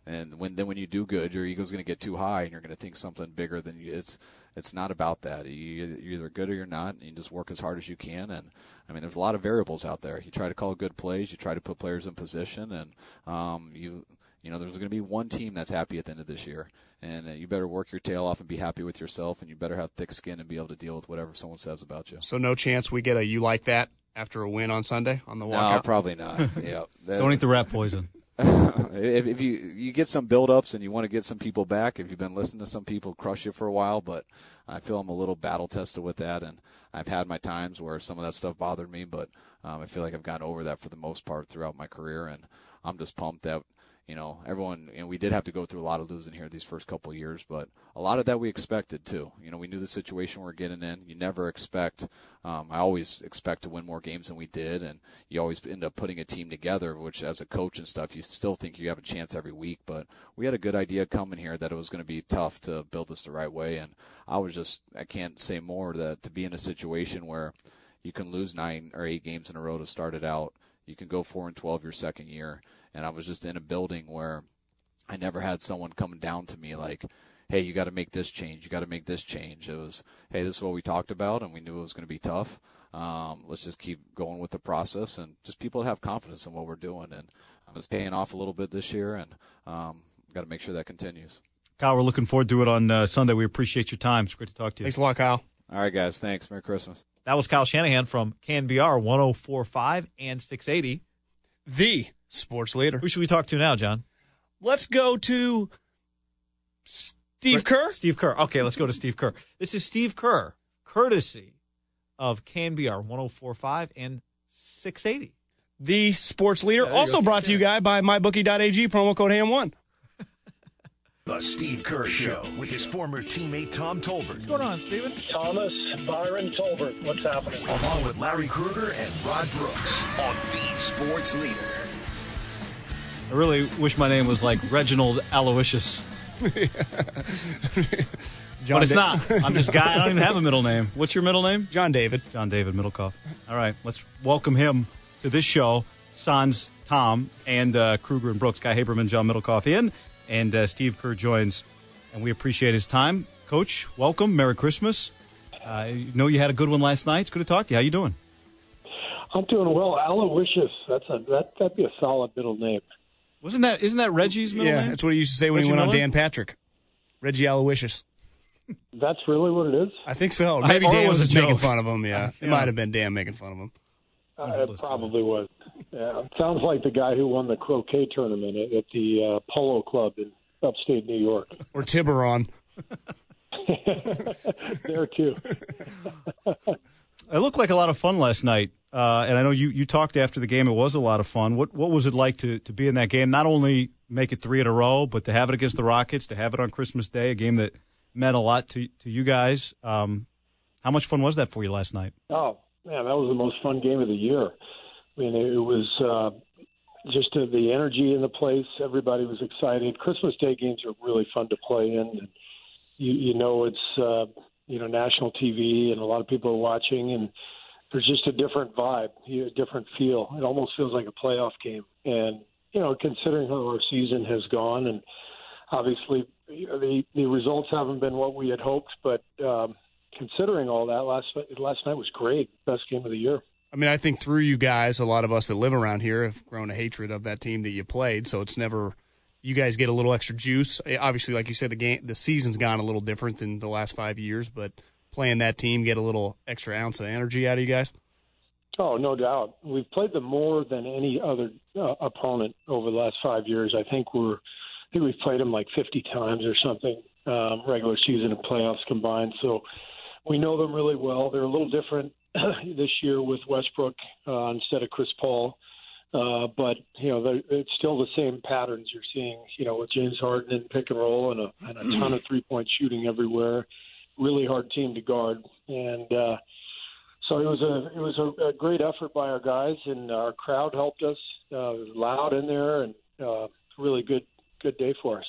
and when then when you do good, your ego's going to get too high, and you're going to think something bigger than you. It's it's not about that. You, you're either good or you're not, and you just work as hard as you can. And I mean, there's a lot of variables out there. You try to call good plays, you try to put players in position, and um, you you know there's going to be one team that's happy at the end of this year, and uh, you better work your tail off and be happy with yourself, and you better have thick skin and be able to deal with whatever someone says about you. So no chance we get a you like that after a win on Sunday on the No, walkout. probably not. yeah, That- Don't eat the rat poison. If, if you you get some build-ups and you want to get some people back, if you've been listening to some people crush you for a while, but I feel I'm a little battle tested with that, and I've had my times where some of that stuff bothered me, but um, I feel like I've gotten over that for the most part throughout my career, and I'm just pumped that you know everyone. And we did have to go through a lot of losing here these first couple of years, but a lot of that we expected too. You know, we knew the situation we are getting in. You never expect. Um, I always expect to win more games than we did, and you always end up putting a team together. Which, as a coach and stuff, you still think you have a chance every week. But we had a good idea coming here that it was going to be tough to build this the right way, and I was just I can't say more that to be in a situation where you can lose nine or eight games in a row to start it out. You can go four and twelve your second year, and I was just in a building where I never had someone coming down to me like, "Hey, you got to make this change. You got to make this change." It was, "Hey, this is what we talked about, and we knew it was going to be tough. Um, let's just keep going with the process, and just people have confidence in what we're doing, and um, it's paying off a little bit this year, and um, got to make sure that continues." Kyle, we're looking forward to it on uh, Sunday. We appreciate your time. It's great to talk to you. Thanks a lot, Kyle. All right, guys. Thanks. Merry Christmas. That was Kyle Shanahan from KNBR 1045 and 680. The sports leader. Who should we talk to now, John? Let's go to Steve Kerr. Steve Kerr. Okay, let's go to Steve Kerr. This is Steve Kerr, courtesy of KNBR 1045 and 680. the sports leader. Yeah, also go. brought to you guy by mybookie.ag promo code ham1. The Steve Kerr Show with his former teammate Tom Tolbert, What's going on, Steven? Thomas Byron Tolbert. What's happening? along with Larry Krueger and Rod Brooks on the Sports Leader. I really wish my name was like Reginald Aloysius, John but it's not. I'm just guy. I don't even have a middle name. What's your middle name? John David. John David Middlekauff. All right, let's welcome him to this show. Sans Tom and uh, Krueger and Brooks, Guy Haberman, John Middlekauff in, and uh, Steve Kerr joins, and we appreciate his time. Coach, welcome. Merry Christmas. Uh, I know you had a good one last night. It's good to talk to you. How you doing? I'm doing well. Aloysius. That's a that that'd be a solid middle name. Wasn't that isn't that Reggie's middle yeah, name? that's what he used to say when Reggie he went on Dan Patrick. Reggie Aloysius. That's really what it is. I think so. Maybe or it Dan was was a just making fun of him. Yeah, it Yeah. might have been Dan making fun of him. Uh, it probably was. Yeah, it sounds like the guy who won the croquet tournament at, at the uh, Polo Club in upstate New York. Or Tiburon. there too. It looked like a lot of fun last night, uh, and I know you, you talked after the game. It was a lot of fun. What what was it like to, to be in that game? Not only make it three in a row, but to have it against the Rockets, to have it on Christmas Day, a game that meant a lot to to you guys. Um, how much fun was that for you last night? Oh man, that was the most fun game of the year. I mean, it, was uh, just uh, the energy in the place. Everybody was excited. Christmas Day games are really fun to play in. And you, you know, it's uh, you know national TV, and a lot of people are watching, and there's just a different vibe, a different feel. It almost feels like a playoff game. And you know, considering how our season has gone, and obviously you know, the the results haven't been what we had hoped, but um, considering all that, last last night was great. Best game of the year. I mean, I think through you guys, a lot of us that live around here have grown a hatred of that team that you played. So it's never you guys get a little extra juice. Eh, Obviously, like you said, the game, the season's gone a little different than the last five years, but playing that team get a little extra ounce of energy out of you guys. Oh, no doubt. We've played them more than any other uh, opponent over the last five years. I think we're, I think we've played them like 50 times or something, um, regular season and playoffs combined. So we know them really well. They're a little different this year with Westbrook uh, instead of Chris Paul. Uh, but you know, they're- it's still the same patterns you're seeing. You know, with James Harden and pick and roll and a, and a ton of three point shooting everywhere. Really hard team to guard, and uh, so it was a it was a, a great effort by our guys, and our crowd helped us. Uh, it was loud in there, and uh, really good good day for us.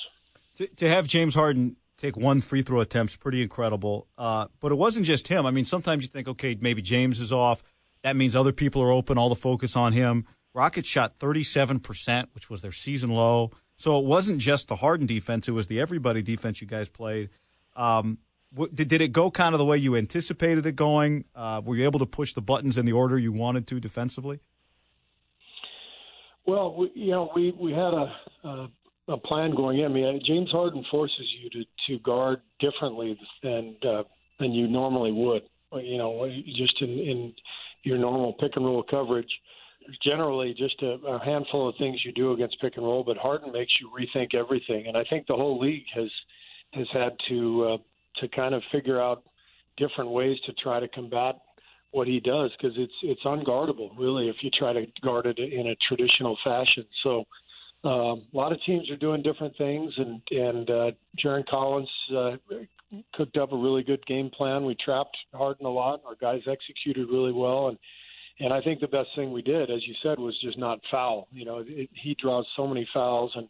To, to have James Harden take one free throw attempt is pretty incredible. Uh, but it wasn't just him. I mean, sometimes you think, okay, maybe James is off. That means other people are open. All the focus on him. Rockets shot 37%, which was their season low. So it wasn't just the Harden defense; it was the everybody defense you guys played. Um, did, did it go kind of the way you anticipated it going? Uh, were you able to push the buttons in the order you wanted to defensively? Well, we, you know, we we had a, a a plan going in. I mean, James Harden forces you to to guard differently than uh, than you normally would. You know, just in in your normal pick and roll coverage. Generally just a, a handful of things you do against pick and roll, but Harden makes you rethink everything. And I think the whole league has has had to uh, to kind of figure out different ways to try to combat what he does because it's it's unguardable really if you try to guard it in a traditional fashion. So um, a lot of teams are doing different things, and and uh, Jarron Collins uh, cooked up a really good game plan. We trapped Harden a lot. Our guys executed really well, and and I think the best thing we did, as you said, was just not foul. You know, it, he draws so many fouls and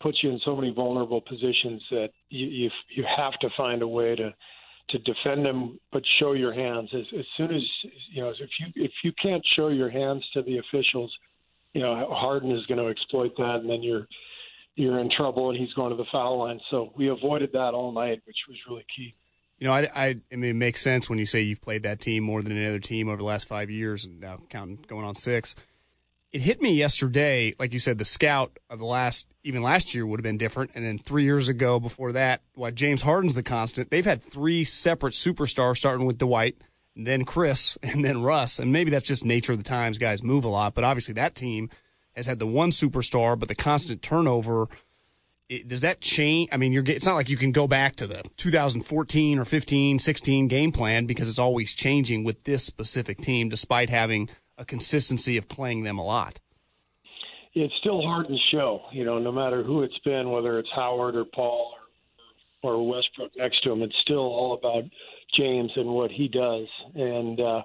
puts you in so many vulnerable positions that you you, you have to find a way to to defend him, but show your hands as, as soon as you know. If you if you can't show your hands to the officials, you know Harden is going to exploit that, and then you're you're in trouble, and he's going to the foul line. So we avoided that all night, which was really key. You know, I, I, I mean, it makes sense when you say you've played that team more than any other team over the last five years, and now counting going on six. It hit me yesterday, like you said, the scout of the last, even last year would have been different, and then three years ago before that, why James Harden's the constant. They've had three separate superstars, starting with Dwight, then Chris, and then Russ, and maybe that's just nature of the times. Guys move a lot, but obviously that team has had the one superstar, but the constant turnover it, does that change? I mean, you're it's not like you can go back to the 2014 or 15, 16 game plan because it's always changing with this specific team, despite having a consistency of playing them a lot. It's still hard to show, you know, no matter who it's been, whether it's Howard or Paul or, or Westbrook next to him, it's still all about James and what he does. And uh,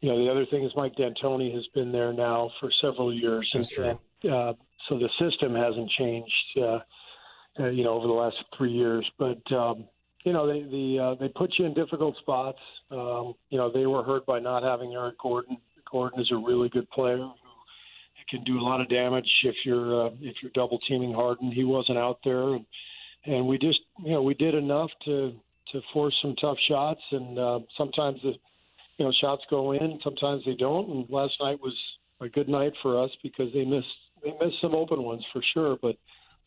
you know, the other thing is Mike D'Antoni has been there now for several years, That's true. and uh, so the system hasn't changed. Uh, uh, you know, over the last three years. But um, you know, they the uh, they put you in difficult spots. Um, you know, they were hurt by not having Eric Gordon. Gordon is a really good player who can do a lot of damage if you're uh, if you're double teaming Harden. He wasn't out there, and, and we just you know we did enough to to force some tough shots, and uh, sometimes the you know shots go in, sometimes they don't. And last night was a good night for us because they missed they missed some open ones for sure, but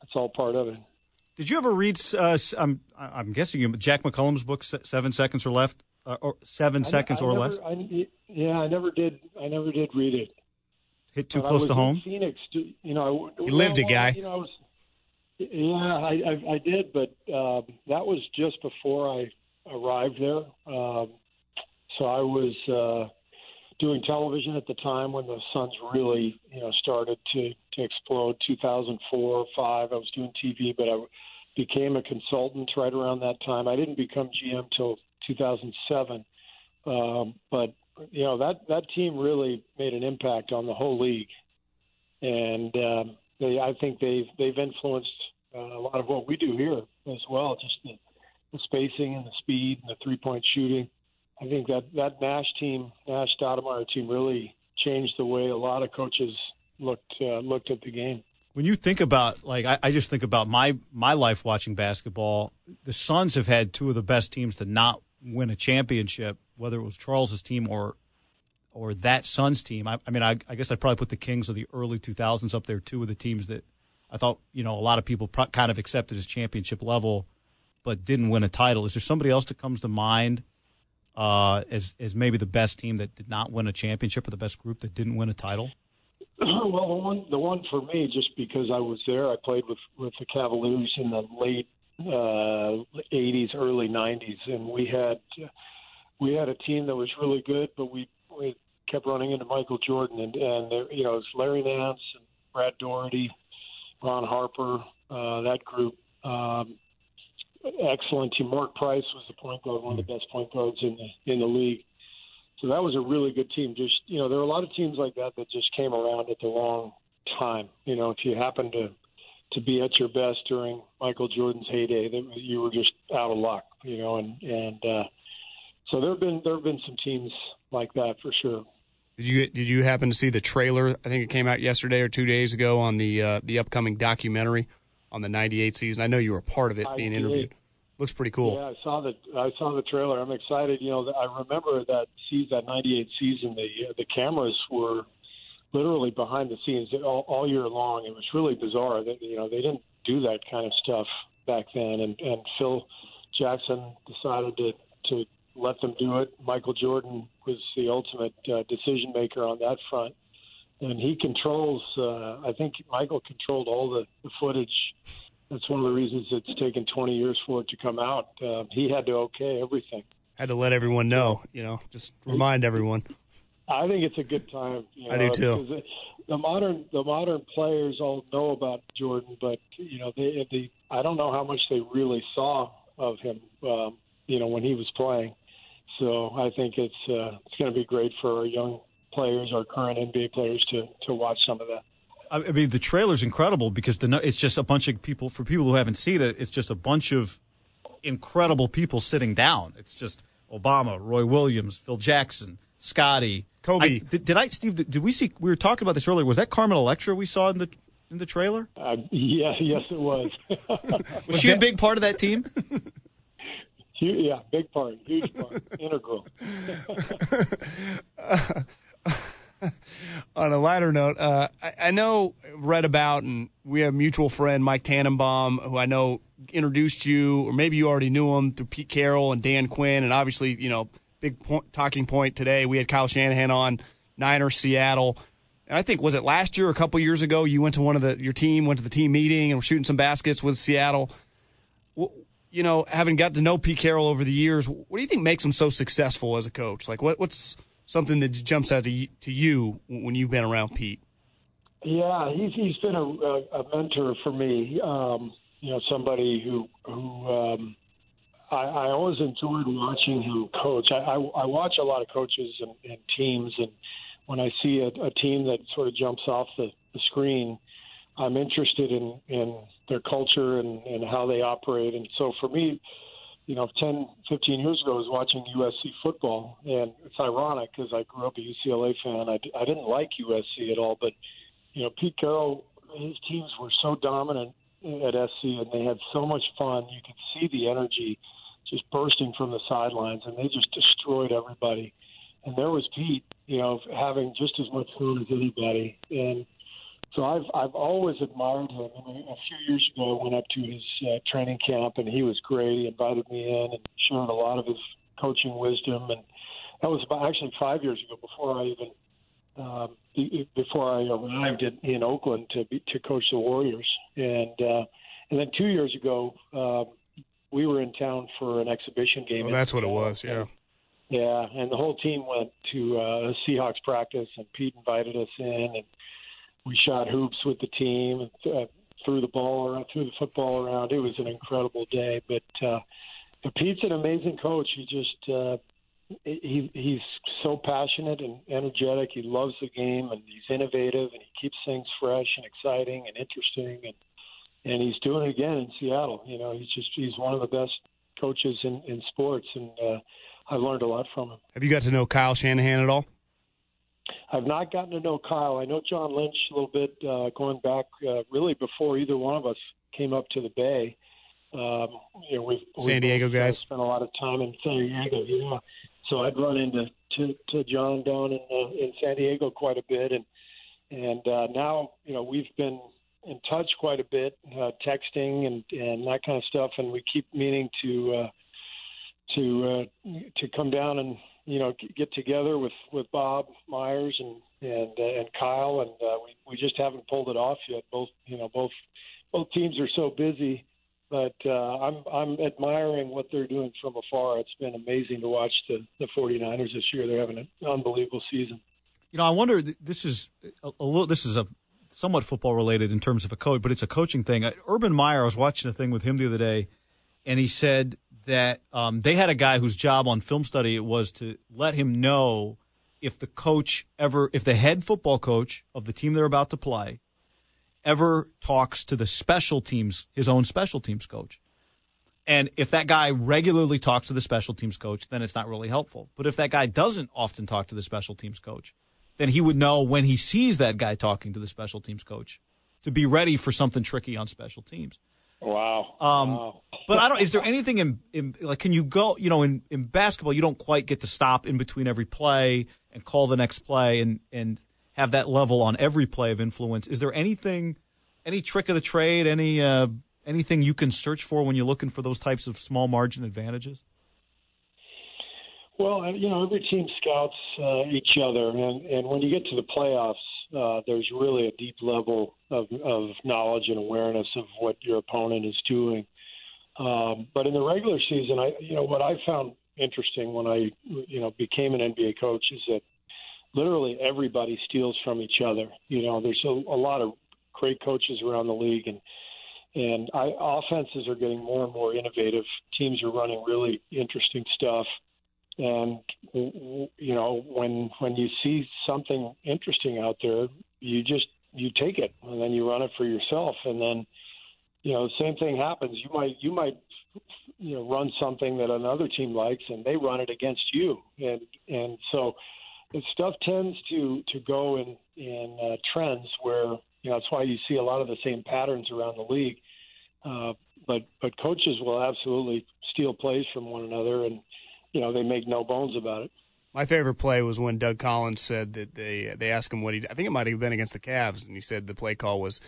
that's all part of it. Did you ever read? Uh, I'm I'm guessing you Jack McCallum's book, Seven Seconds or Left, uh, or Seven I- Seconds I or never- Less. I, yeah, I never did. I never did read it. Hit too But close to home. Phoenix, you know. I, You lived a guy. You know, I was, yeah, I, I, I did, but um, that was just before I arrived there. Um, so I was uh, doing television at the time when the Suns really, you know, started to to explode. 2004, five. I was doing TV, but I became a consultant right around that time. I didn't become GM till 2007, um, but you know that that team really made an impact on the whole league, and um, they I think they've they've influenced uh, a lot of what we do here as well. Just the, the spacing and the speed and the three point shooting. I think that that Nash team, Nash Stoudemire team, really changed the way a lot of coaches looked uh, looked at the game. When you think about like, I, I just think about my my life watching basketball. The Suns have had two of the best teams to not win a championship, whether it was Charles's team or or that Suns team. I, I mean, I, I guess I'd probably put the Kings of the early 2000s up there too, with the teams that I thought you know a lot of people pro- kind of accepted as championship level, but didn't win a title. Is there somebody else that comes to mind uh, as as maybe the best team that did not win a championship, or the best group that didn't win a title? well, the one the one for me, just because I was there, I played with with the Cavaliers in the late uh, '80s, early '90s, and we had we had a team that was really good, but we we kept running into Michael Jordan, and and you know it's Larry Nance and Brad Daugherty, Ron Harper, uh, that group. Um, excellent team. Mark Price was the point guard, one of the best point guards in the in the league. So that was a really good team. Just you know, there are a lot of teams like that that just came around at the wrong time. You know, if you happen to to be at your best during Michael Jordan's heyday, that you were just out of luck. You know, and and uh, so there have been there have been some teams like that for sure. Did you did you happen to see the trailer? I think it came out yesterday or two days ago on the uh, the upcoming documentary on the '98 season. I know you were part of it I being did. interviewed. Looks pretty cool. Yeah, I saw the I saw the trailer. I'm excited. You know, I remember that season, that '98 season. The the cameras were literally behind the scenes all, all year long. It was really bizarre that you know they didn't do that kind of stuff back then. And and Phil Jackson decided to to let them do it. Michael Jordan was the ultimate uh, decision maker on that front, and he controls. Uh, I think Michael controlled all the, the footage. That's one of the reasons it's taken 20 years for it to come out. Uh, he had to okay everything. Had to let everyone know. You know, just remind everyone. I think it's a good time. You know, I do too. it- The modern the modern players all know about Jordan, but you know they they I don't know how much they really saw of him. Um, you know when he was playing. So I think it's uh, it's going to be great for our young players, our current NBA players, to to watch some of that. I I mean, the trailer's incredible because the it's just a bunch of people. For people who haven't seen it, it's just a bunch of incredible people sitting down. It's just Obama, Roy Williams, Phil Jackson, Scotty, Kobe. I- did, did I, Steve? Did, did we see? We were talking about this earlier. Was that Carmen Electra we saw in the in the trailer? Uh, yeah, yes, it was. Was she a big part of that team? Yeah, big part, huge part, integral. on a lighter note, uh, I, I know, read about, and we have a mutual friend, Mike Tannenbaum, who I know introduced you, or maybe you already knew him through Pete Carroll and Dan Quinn, and obviously, you know, big point, talking point today. We had Kyle Shanahan on Niners Seattle, and I think was it last year, or a couple years ago, you went to one of the your team went to the team meeting and were shooting some baskets with Seattle. You know, having got to know Pete Carroll over the years, what do you think makes him so successful as a coach? Like, what what's something that jumps out to you, to you when you've been around Pete? Yeah, he's he's been a, a, a mentor for me. Um, you know, somebody who who um, I, I always enjoyed watching him coach. I, I, I watch a lot of coaches and, and teams, and when I see a, a team that sort of jumps off the, the screen, I'm interested in in their culture and, and how they operate. And so for me, you know, 10, 15 years ago, I was watching USC football, and it's ironic because I grew up a UCLA fan. I, I didn't like USC at all, but you know, Pete Carroll, his teams were so dominant at SC, and they had so much fun. You could see the energy just bursting from the sidelines, and they just destroyed everybody. And there was Pete, you know, having just as much fun as anybody. And so I've I've always admired him. I mean, a few years ago, I went up to his uh, training camp, and he was great. He invited me in and shared a lot of his coaching wisdom, and that was about actually five years ago before I even um, be- before I arrived in, in Oakland to be, to coach the Warriors, and uh, and then two years ago, um, we were in town for an exhibition game. Oh, in that's what it was. Yeah. and- yeah, and the whole team went to uh, a Seahawks practice, and Pete invited us in, and we shot hoops with the team, uh, threw the ball around, threw the football around. It was an incredible day. But uh, Pete's an amazing coach. He just uh, he he's so passionate and energetic. He loves the game, and he's innovative, and he keeps things fresh and exciting and interesting, and and he's doing it again in Seattle. You know, he's just he's one of the best coaches in in sports, and uh, I've learned a lot from him. Have you got to know Kyle Shanahan at all? I've not gotten to know Kyle. I know John Lynch a little bit, uh, going back uh, really before either one of us came up to the Bay. Um, you know, we've, San we've Diego guys? uh, spent a lot of time in San Diego. Yeah, so I'd run into to, to John down in uh, in San Diego quite a bit, and and uh, now you know we've been in touch quite a bit, uh, texting and and that kind of stuff, and we keep meaning to uh, to uh, to come down and you know get together with with Bob Myers and and uh, and Kyle, and uh, we we just haven't pulled it off yet. Both you know both both teams are so busy, but uh, I'm I'm admiring what they're doing from afar. It's been amazing to watch the the 49ers this year. They're having an unbelievable season. You know, I wonder. This is a, a little. This is a somewhat football related in terms of a coach, but it's a coaching thing. Uh, Urban Meyer. I was watching a thing with him the other day, and he said that um, they had a guy whose job on film study was to let him know if the coach ever, if the head football coach of the team they're about to play, ever talks to the special teams, his own special teams coach. And if that guy regularly talks to the special teams coach, then it's not really helpful. But if that guy doesn't often talk to the special teams coach, then he would know when he sees that guy talking to the special teams coach to be ready for something tricky on special teams. Wow. Um, wow. But I don't. Is there anything in, in like? Can you go? You know, in in basketball, you don't quite get to stop in between every play and call the next play and and have that level on every play of influence. Is there anything, any trick of the trade, any uh, anything you can search for when you're looking for those types of small margin advantages? Well, you know, every team scouts uh, each other, and and when you get to the playoffs, uh, there's really a deep level of of knowledge and awareness of what your opponent is doing. Um, but in the regular season, I you know what I found interesting when I you know became an NBA coach is that literally everybody steals from each other. You know, there's a, a lot of great coaches around the league, and and I, offenses are getting more and more innovative. Teams are running really interesting stuff and you know when when you see something interesting out there you just you take it and then you run it for yourself. And then you know the same thing happens. You might you might you know run something that another team likes and they run it against you. And and so the stuff tends to to go in in uh, trends where you know that's why you see a lot of the same patterns around the league. Uh, but but coaches will absolutely steal plays from one another and you know they make no bones about it. My favorite play was when Doug Collins said that they they asked him what he. I think it might have been against the Cavs, and he said the play call was,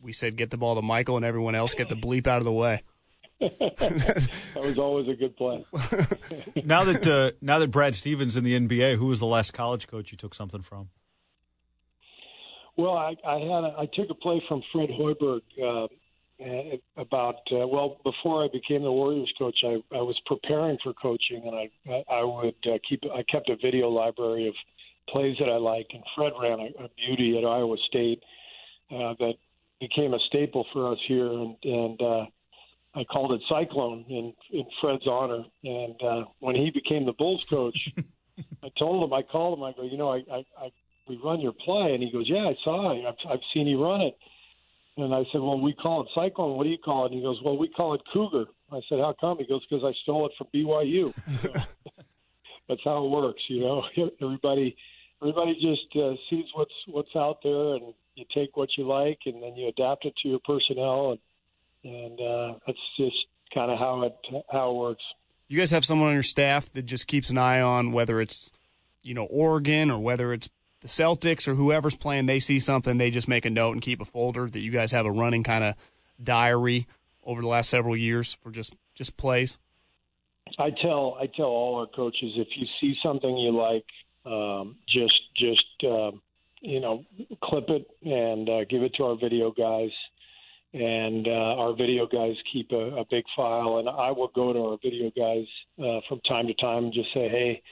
"We said get the ball to Michael, and everyone else get the bleep out of the way." that was always a good play. now that uh, now that Brad Stevens in the NBA, who was the last college coach you took something from? Well, I, I had a, I took a play from Fred Hoiberg uh, about uh, well before I became the Warriors coach. I, I was preparing for coaching, and I I would uh, keep I kept a video library of plays that I liked, and Fred ran a, a beauty at Iowa State uh, that became a staple for us here, and and uh, I called it Cyclone in in Fred's honor. And uh, when he became the Bulls coach, I told him I called him. I go, you know, I I, I we run your play, and he goes, yeah, I saw it. I've, I've seen you run it. And I said, well, we call it Cyclone. What do you call it? And he goes, well, we call it Cougar. I said, how come? He goes, because I stole it from BYU. That's how it works, you know. Everybody, everybody just uh, sees what's what's out there, and you take what you like, and then you adapt it to your personnel, and and uh, that's just kind of how it how it works. You guys have someone on your staff that just keeps an eye on whether it's, you know, Oregon or whether it's the Celtics or whoever's playing, they see something, they just make a note and keep a folder that you guys have a running kind of diary over the last several years for just just plays? I tell I tell all our coaches if you see something you like, um, just just uh, you know clip it and uh, give it to our video guys, and uh, our video guys keep a, a big file, and I will go to our video guys uh, from time to time and just say, hey,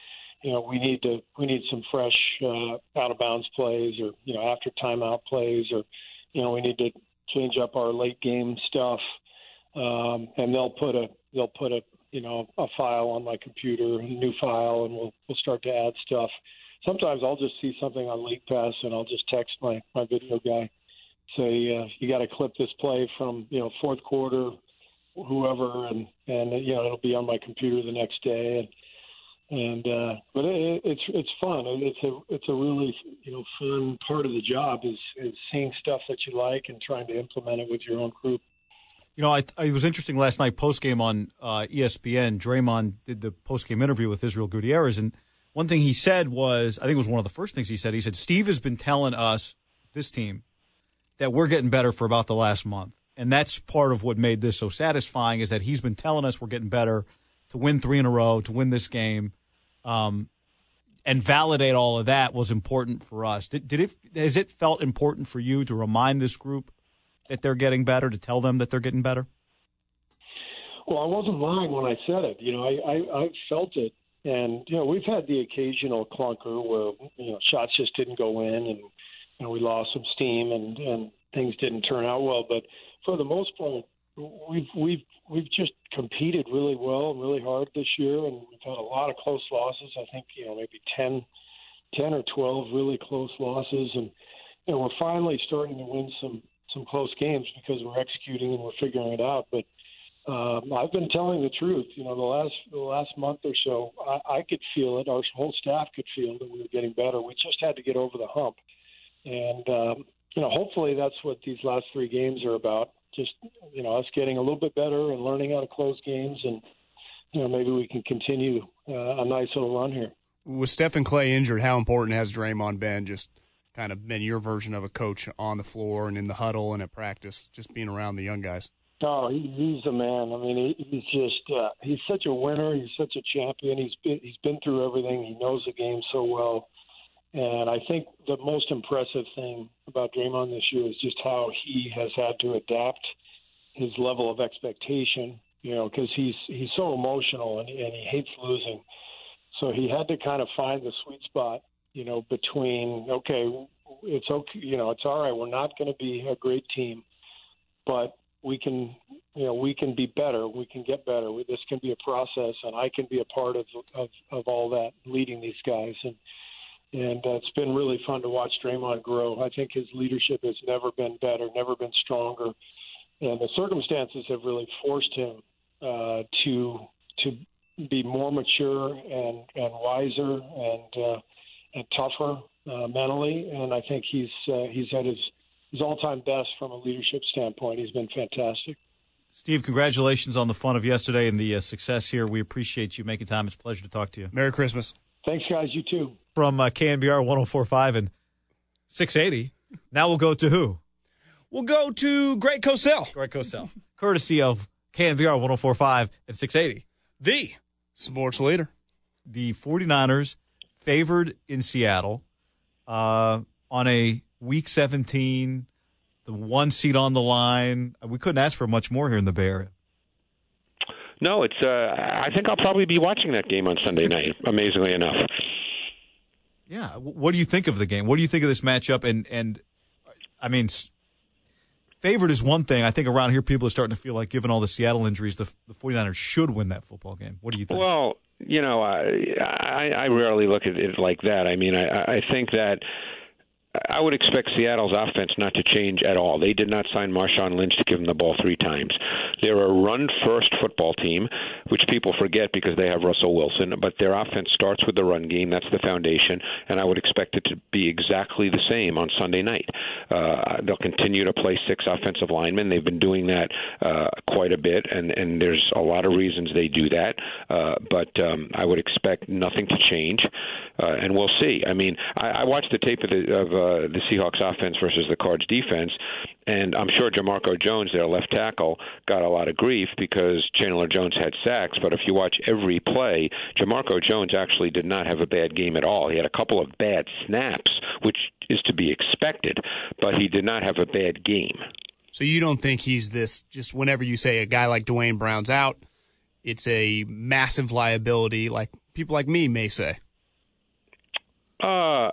you know we need to we need some fresh uh, out of bounds plays or you know after timeout plays or you know we need to change up our late game stuff, um, and they'll put a they'll put a you know a file on my computer, a new file, and we'll we'll start to add stuff. Sometimes I'll just see something on League Pass, and I'll just text my my video guy, say uh, you got to clip this play from you know fourth quarter, whoever, and and you know it'll be on my computer the next day, and and uh, but it, it's it's fun. It's a it's a really you know fun part of the job is is seeing stuff that you like and trying to implement it with your own group. You know, I, I, it was interesting last night post game on uh, ESPN. Draymond did the post game interview with Israel Gutierrez, and one thing he said was, I think it was one of the first things he said. He said, "Steve has been telling us, this team, that we're getting better for about the last month, and that's part of what made this so satisfying. Is that he's been telling us we're getting better to win three in a row, to win this game, um, and validate all of that was important for us. Did, did it? Has it felt important for you to remind this group?" that they're getting better, to tell them that they're getting better? Well, I wasn't lying when I said it. You know, I, I, I felt it. And, you know, we've had the occasional clunker where, you know, shots just didn't go in and, you know, we lost some steam and, and things didn't turn out well. But for the most part, we've, we've, we've just competed really well and really hard this year. And we've had a lot of close losses. I think, you know, maybe 10, 10 or 12 really close losses. And, you know, we're finally starting to win some, some close games because we're executing and we're figuring it out. But um, I've been telling the truth. You know, the last the last month or so, I, I could feel it. Our whole staff could feel that we were getting better. We just had to get over the hump, and um, you know, hopefully that's what these last three games are about. Just you know, us getting a little bit better and learning how to close games, and you know, maybe we can continue uh, a nice little run here. With Steph and Klay injured, how important has Draymond been? Just kind of been your version of a coach on the floor and in the huddle and at practice, just being around the young guys? Oh, he, he's a man. I mean, he, he's just uh, he's such a winner. He's such a champion. He's been he's been through everything. He knows the game so well. And I think the most impressive thing about Draymond this year is just how he has had to adapt his level of expectation. You know, because he's he's so emotional and, and he hates losing. So he had to kind of find the sweet spot you know, between okay, it's okay, you know, it's all right. We're not going to be a great team, but we can, you know, we can be better. We can get better. This can be a process, and I can be a part of of, of all that, leading these guys, and and uh, it's been really fun to watch Draymond grow. I think his leadership has never been better, never been stronger, and the circumstances have really forced him uh, to to be more mature and and wiser and. Uh, and tougher uh, mentally, and I think he's uh, he's at his his all time best from a leadership standpoint. He's been fantastic. Steve, congratulations on the fun of yesterday and the uh, success here. We appreciate you making time. It's a pleasure to talk to you. Merry Christmas. Thanks, guys. You too. From uh, KNBR 1045 and 680. Now we'll go to who? We'll go to Greg Cosell. Greg Cosell. Courtesy of KNBR 1045 and 680. The sports leader. The 49ers favored in Seattle uh, on a Week 17, the one seat on the line. We couldn't ask for much more here in the Bay Area. No, it's. Uh, I think I'll probably be watching that game on Sunday night. amazingly enough. Yeah. What do you think of the game? What do you think of this matchup? And and I mean, favorite is one thing. I think around here people are starting to feel like, given all the Seattle injuries, the, the 49ers should win that football game. What do you think? Well, you know, I, I I rarely look at it like that. I mean, I I think that I would expect Seattle's offense not to change at all. They did not sign Marshawn Lynch to give them the ball three times. They're a run first football team, which people forget because they have Russell Wilson, but their offense starts with the run game. That's the foundation, and I would expect it to be exactly the same on Sunday night. Uh, they'll continue to play six offensive linemen. They've been doing that uh, quite a bit, and, and there's a lot of reasons they do that, uh, but um, I would expect nothing to change. uh, and we'll see. I mean, I, I watched the tape of the of uh, the Seahawks offense versus the Cards defense, and I'm sure Jamarco Jones, their left tackle, got a lot of grief because Chandler Jones had sacks. But if you watch every play, Jamarco Jones actually did not have a bad game at all. He had a couple of bad snaps, which is to be expected, but he did not have a bad game. So you don't think he's this? Just whenever you say a guy like Duane Brown's out, it's a massive liability, like people like me may say. Uh,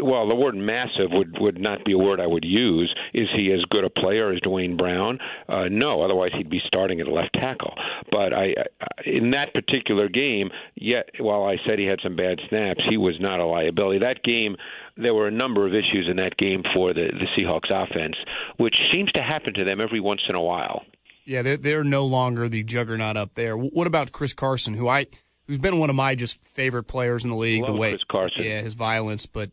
well, the word massive would would not be a word I would use. Is he as good a player as Duane Brown? Uh, no, otherwise he'd be starting at left tackle. But I, in that particular game, yet while I said he had some bad snaps, he was not a liability. That game, there were a number of issues in that game for the the Seahawks offense, which seems to happen to them every once in a while. Yeah, they're, they're no longer the juggernaut up there. What about Chris Carson, who I who's been one of my just favorite players in the league? Love the way Chris Carson. yeah, his violence, but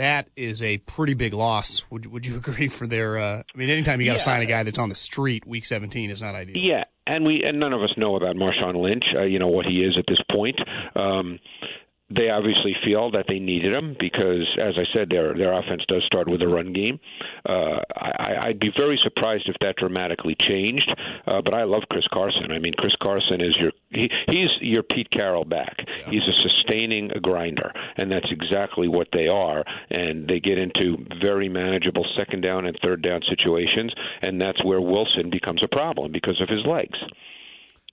that is a pretty big loss. Would would you agree for their? Uh, I mean, anytime you got to Yeah. sign a guy that's on the street, week seventeen is not ideal. Yeah, and we and none of us know about Marshawn Lynch. Uh, you know what he is at this point. Um, they obviously feel that they needed him because, as I said, their their offense does start with a run game. Uh, I, I'd be very surprised if that dramatically changed. Uh, but I love Chris Carson. I mean, Chris Carson is your he, he's your Pete Carroll back. He's a sustaining grinder, and that's exactly what they are. And they get into very manageable second down and third down situations, and that's where Wilson becomes a problem because of his legs.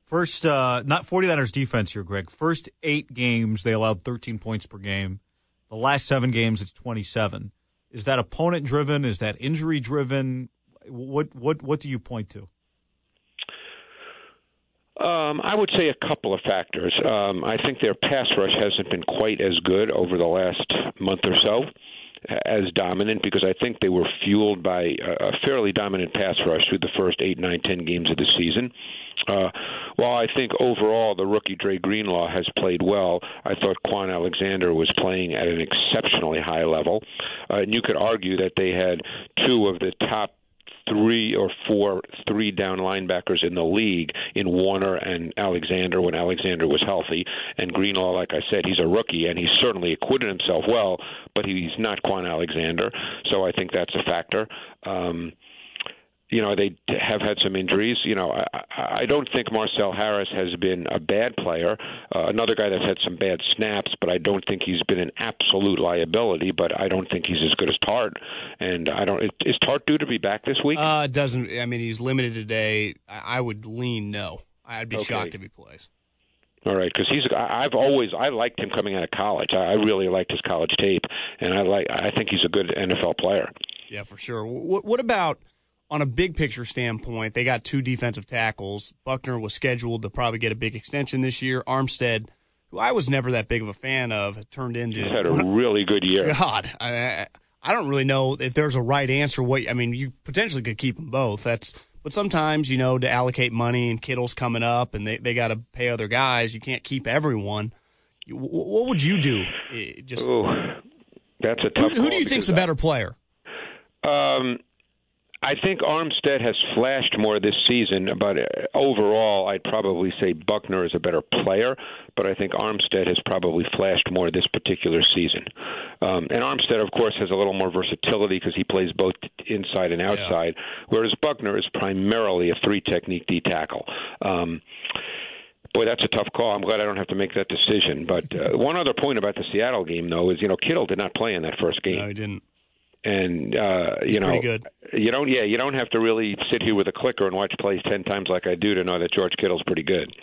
First, uh, not 49ers defense here, Greg. First eight games, they allowed 13 points per game. The last seven games, it's 27. Is that opponent driven? Is that injury driven? What what what do you point to? Um, I would say a couple of factors. Um, I think their pass rush hasn't been quite as good over the last month or so as dominant because I think they were fueled by a fairly dominant pass rush through the first eight, nine, ten games of the season. Uh, while I think overall the rookie Dre Greenlaw has played well, I thought Kwon Alexander was playing at an exceptionally high level. Uh, and you could argue that they had two of the top three or four three down linebackers in the league in Warner and Alexander when Alexander was healthy. And Greenlaw, like I said, he's a rookie and he's certainly acquitted himself well, but he's not Kwon Alexander. So I think that's a factor. Um, you know they have had some injuries. You know, I, I don't think Marcel Harris has been a bad player. Uh, another guy that's had some bad snaps, but I don't think he's been an absolute liability. But I don't think he's as good as Tartt. And I don't. Is Tartt due to be back this week? Uh, doesn't. I mean, he's limited today. I, I would lean no. I'd be Okay. shocked if he plays. All right, because he's. I've always I liked him coming out of college. I I really liked his college tape, and I like. I think he's a good NFL player. Yeah, for sure. What, what about on a big picture standpoint? They got two defensive tackles. Buckner was scheduled to probably get a big extension this year. Armstead, who I was never that big of a fan of, turned into He's had a really good year. God. I, I I don't really know if there's a right answer. What I mean, you potentially could keep them both. That's but sometimes you know to allocate money and Kittle's coming up and they they got to pay other guys. You can't keep everyone. What would you do? Eh, Just Ooh, that's a who, tough. who call do you think's the better player? Um, I think Armstead has flashed more this season, but uh, overall, I'd probably say Buckner is a better player. But I think Armstead has probably flashed more this particular season. Um, and Armstead, of course, has a little more versatility because he plays both inside and outside, whereas Buckner is primarily a three technique D tackle. Um, Boy, that's a tough call. I'm glad I don't have to make that decision. But uh, one other point about the Seattle game, though, is you know Kittle did not play in that first game No, he didn't. And uh, you know, you don't. Yeah, you don't have to really sit here with a clicker and watch plays ten times like I do to know that George Kittle's pretty good.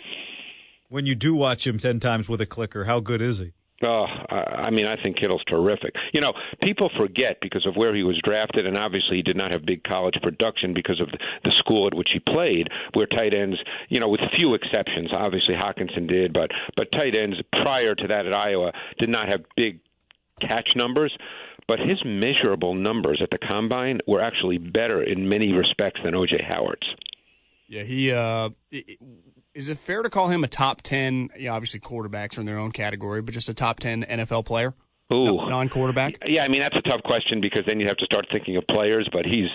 When you do watch him 10 times with a clicker, how good is he? Oh, I I mean, I think Kittle's terrific. You know, people forget because of where he was drafted, and obviously he did not have big college production because of the, the school at which he played, where tight ends, you know, with few exceptions, obviously Hockenson did, but but tight ends prior to that at Iowa did not have big catch numbers. But his measurable numbers at the combine were actually better in many respects than O.J. Howard's. Yeah, he. Uh, is it fair to call him a top ten? Yeah, obviously quarterbacks are in their own category, but just a top ten NFL player, Ooh. non-quarterback. Yeah, I mean that's a tough question because then you have to start thinking of players. But he's,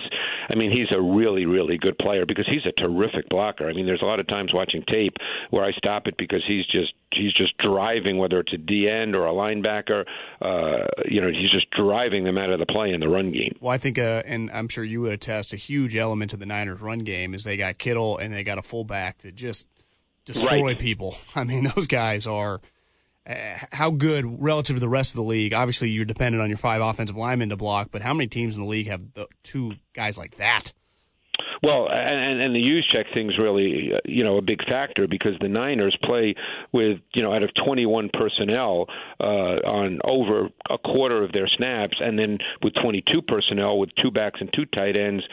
I mean, he's a really, really good player because he's a terrific blocker. I mean, there's a lot of times watching tape where I stop it because he's just He's just driving, whether it's a D end or a linebacker. Uh, you know, he's just driving them out of the play in the run game. Well, I think, uh, and I'm sure you would attest, a huge element to the Niners' run game is they got Kittle and they got a fullback that just destroy Right. people. I mean, those guys are Uh, how good relative to the rest of the league. Obviously, you're dependent on your five offensive linemen to block, but how many teams in the league have two guys like that? Well, and and the Juszczyk thing's really uh, you know a big factor because the Niners play with you know out of 21 personnel uh, on over a quarter of their snaps, and then with 22 personnel with two backs and two tight ends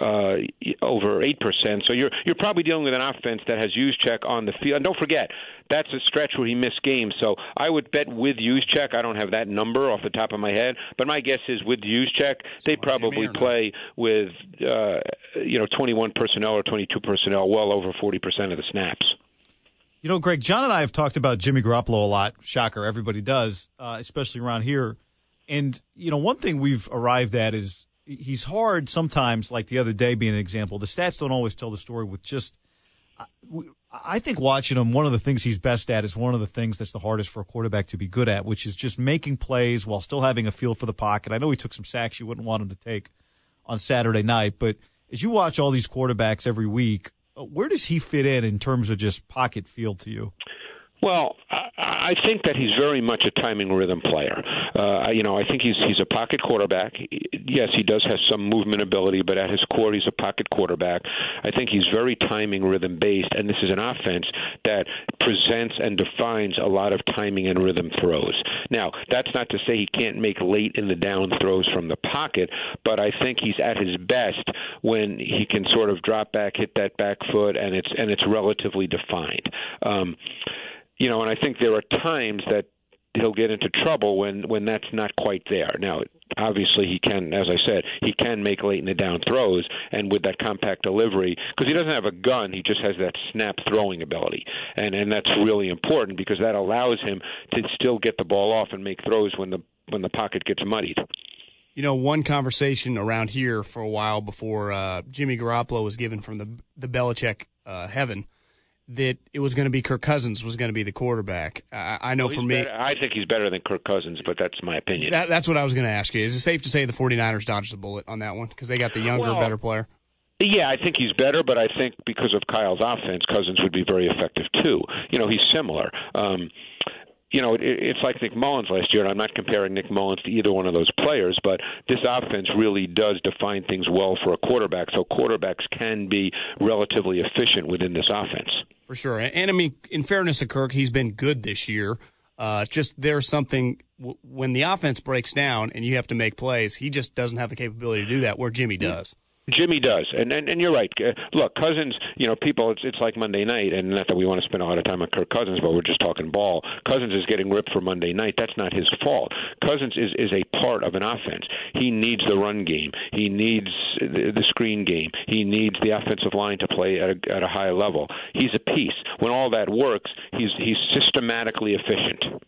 uh, over eight percent. So you're you're probably dealing with an offense that has Juszczyk on the field. And don't forget that's a stretch where he missed games. So I would bet with Juszczyk. I don't have that number off the top of my head, but my guess is with Juszczyk they probably play with uh, you know 21 personnel or 22 personnel, well over 40 percent of the snaps. You know, Greg, John and I have talked about Jimmy Garoppolo a lot. Shocker, everybody does, uh, especially around here. And, you know, one thing we've arrived at is he's hard sometimes, like the other day being an example. The stats don't always tell the story with just. I- I think watching him, one of the things he's best at is one of the things that's the hardest for a quarterback to be good at, which is just making plays while still having a feel for the pocket. I know he took some sacks you wouldn't want him to take on Saturday night, but as you watch all these quarterbacks every week, uh, where does he fit in in terms of just pocket feel to you? Well, I, think that he's very much a timing rhythm player. Uh, you know, I think he's he's a pocket quarterback. Yes, he does have some movement ability, but at his core, he's a pocket quarterback. I think he's very timing rhythm based, and this is an offense that presents and defines a lot of timing and rhythm throws. Now, that's not to say he can't make late in the down throws from the pocket, but I think he's at his best when he can sort of drop back, hit that back foot, and it's and it's relatively defined. Um, you know, and I think there are times that he'll get into trouble when when that's not quite there. Now, obviously, he can, as I said, he can make late in the down throws, and with that compact delivery, because he doesn't have a gun, he just has that snap throwing ability, and and that's really important because that allows him to still get the ball off and make throws when the when the pocket gets muddied. You know, one conversation around here for a while before uh, Jimmy Garoppolo was given from the the Belichick uh, heaven that it was going to be Kirk Cousins was going to be the quarterback. I, I know Well, for me, better- I think he's better than Kirk Cousins, but that's my opinion. that, that's what I was going to ask you. Is it safe to say the 49ers dodged the bullet on that one because they got the younger, Well, better player? Yeah, I think he's better, but I think because of Kyle's offense, Cousins would be very effective too. You know, he's similar. Um, you know, it, it's like Nick Mullens last year, and I'm not comparing Nick Mullens to either one of those players, but this offense really does define things well for a quarterback, so quarterbacks can be relatively efficient within this offense. For sure. And, I mean, in fairness to Kirk, he's been good this year. Uh, just there's something w- when the offense breaks down and you have to make plays, he just doesn't have the capability to do that where Jimmy does. Jimmy does, and and, and you're right. Uh, Look, Cousins. You know, people. It's it's like Monday night, and not that we want to spend a lot of time on Kirk Cousins, but we're just talking ball. Cousins is getting ripped for Monday night. That's not his fault. Cousins is is a part of an offense. He needs the run game. He needs the, the screen game. He needs the offensive line to play at a, at a high level. He's a piece. When all that works, he's he's systematically efficient.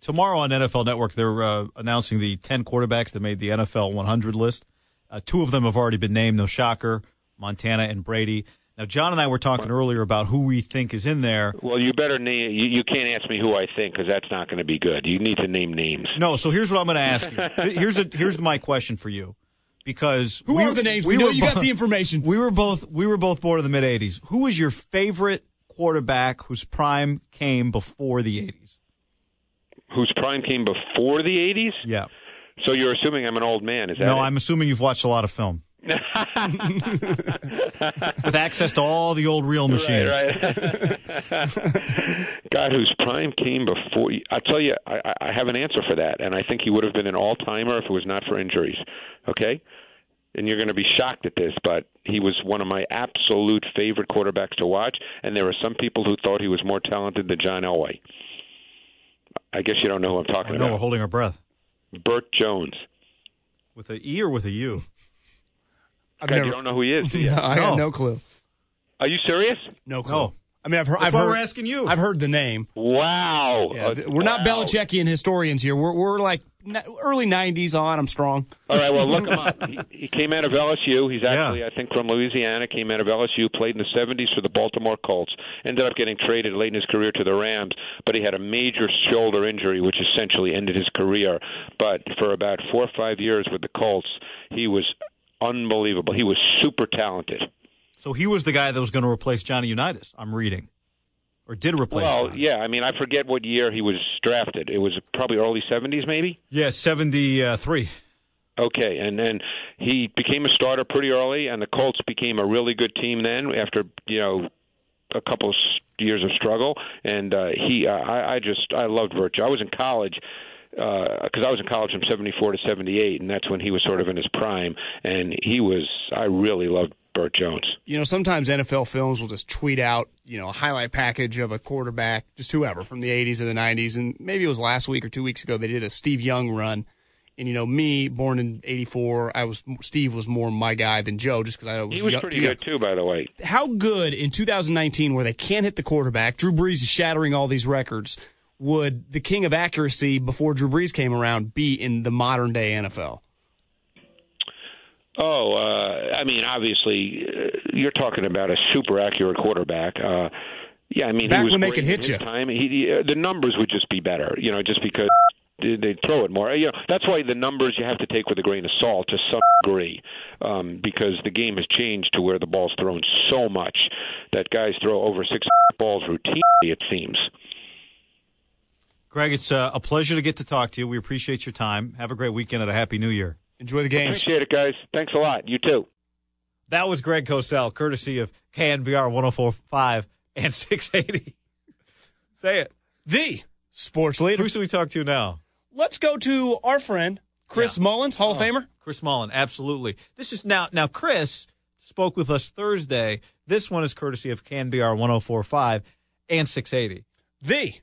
Tomorrow on NFL Network, they're uh, announcing the 10 quarterbacks that made the NFL 100 list. Uh, two of them have already been named, no shocker Montana and Brady. Now, John and I were talking earlier about who we think is in there. Well, you better name. You, you can't ask me who I think because that's not going to be good. You need to name names. No, so here's what I'm going to ask you. Here's a, here's my question for you, because Who we- are the names? We, know were you got the information. We were both we were both born in the mid '80s. Who was your favorite quarterback whose prime came before the '80s? Whose prime came before the '80s? Yeah. So you're assuming I'm an old man? Is that No, it? I'm assuming you've watched a lot of film with access to all the old reel machines. Right, right. God, whose prime came before? I'll tell you, I, I have an answer for that, and I think he would have been an all-timer if it was not for injuries. Okay, and you're going to be shocked at this, but he was one of my absolute favorite quarterbacks to watch, and there were some people who thought he was more talented than John Elway. I guess you don't know who I'm talking I know we're holding our breath. Bert Jones. With a E or with a U? I've God, never, you don't know who he is, do you? I No. have no clue. Are you serious? No clue. No. I mean, I've heard. That's I've why heard, we're asking you. I've heard the name. Wow. Yeah, Uh, th- we're not wow. Belichickian historians here. We're we're like n- early '90s on. I'm strong. All right, well, look him up. He, he came out of LSU. He's actually, I think, from Louisiana. Came out of LSU. Played in the '70s for the Baltimore Colts. Ended up getting traded late in his career to the Rams, but he had a major shoulder injury, which essentially ended his career. But for about four or five years with the Colts, he was unbelievable. He was super talented. So he was the guy that was going to replace Johnny Unitas. I'm reading, or did replace. Well, yeah, I mean, I forget what year he was drafted. It was probably early '70s, maybe. yeah, seventy three. Okay, and then he became a starter pretty early, and the Colts became a really good team then after you know a couple of years of struggle. And uh, he, uh, I, I just, I loved Virtue. I was in college because I was in college from '74 to '78, and that's when he was sort of in his prime. And he was, I really loved Bert Jones. You know, sometimes NFL films will just tweet out, you know, a highlight package of a quarterback, just whoever from the 80s or the 90s. And maybe it was last week or two weeks ago, they did a Steve Young run. And, you know, me, born in 84, I was, Steve was more my guy than Joe just because I know was He was young- pretty young. good too, by the way. How good in 2019, where they can't hit the quarterback, Drew Brees is shattering all these records, would the king of accuracy before Drew Brees came around be in the modern day NFL? Oh, uh, I mean, obviously, uh, you're talking about a super accurate quarterback. Uh, yeah, I mean, Back he was when they could hit you. Time. He, he, uh, the numbers would just be better, you know, just because they they throw it more. You know, that's why the numbers you have to take with a grain of salt to some degree, um, because the game has changed to where the ball's thrown so much that guys throw over six balls routinely. It seems. Greg, it's uh, a pleasure to get to talk to you. We appreciate your time. Have a great weekend and a happy New Year. Enjoy the game. Appreciate it, guys. Thanks a lot. You too. That was Greg Cosell, courtesy of KNBR 1045 and 680. Say it. The sports leader. Who should we talk to now? Let's go to our friend, Chris Yeah. Mullins, Hall of Oh, Famer. Chris Mullin, absolutely. This is now now Chris spoke with us Thursday. This one is courtesy of KNBR 1045 and 680. The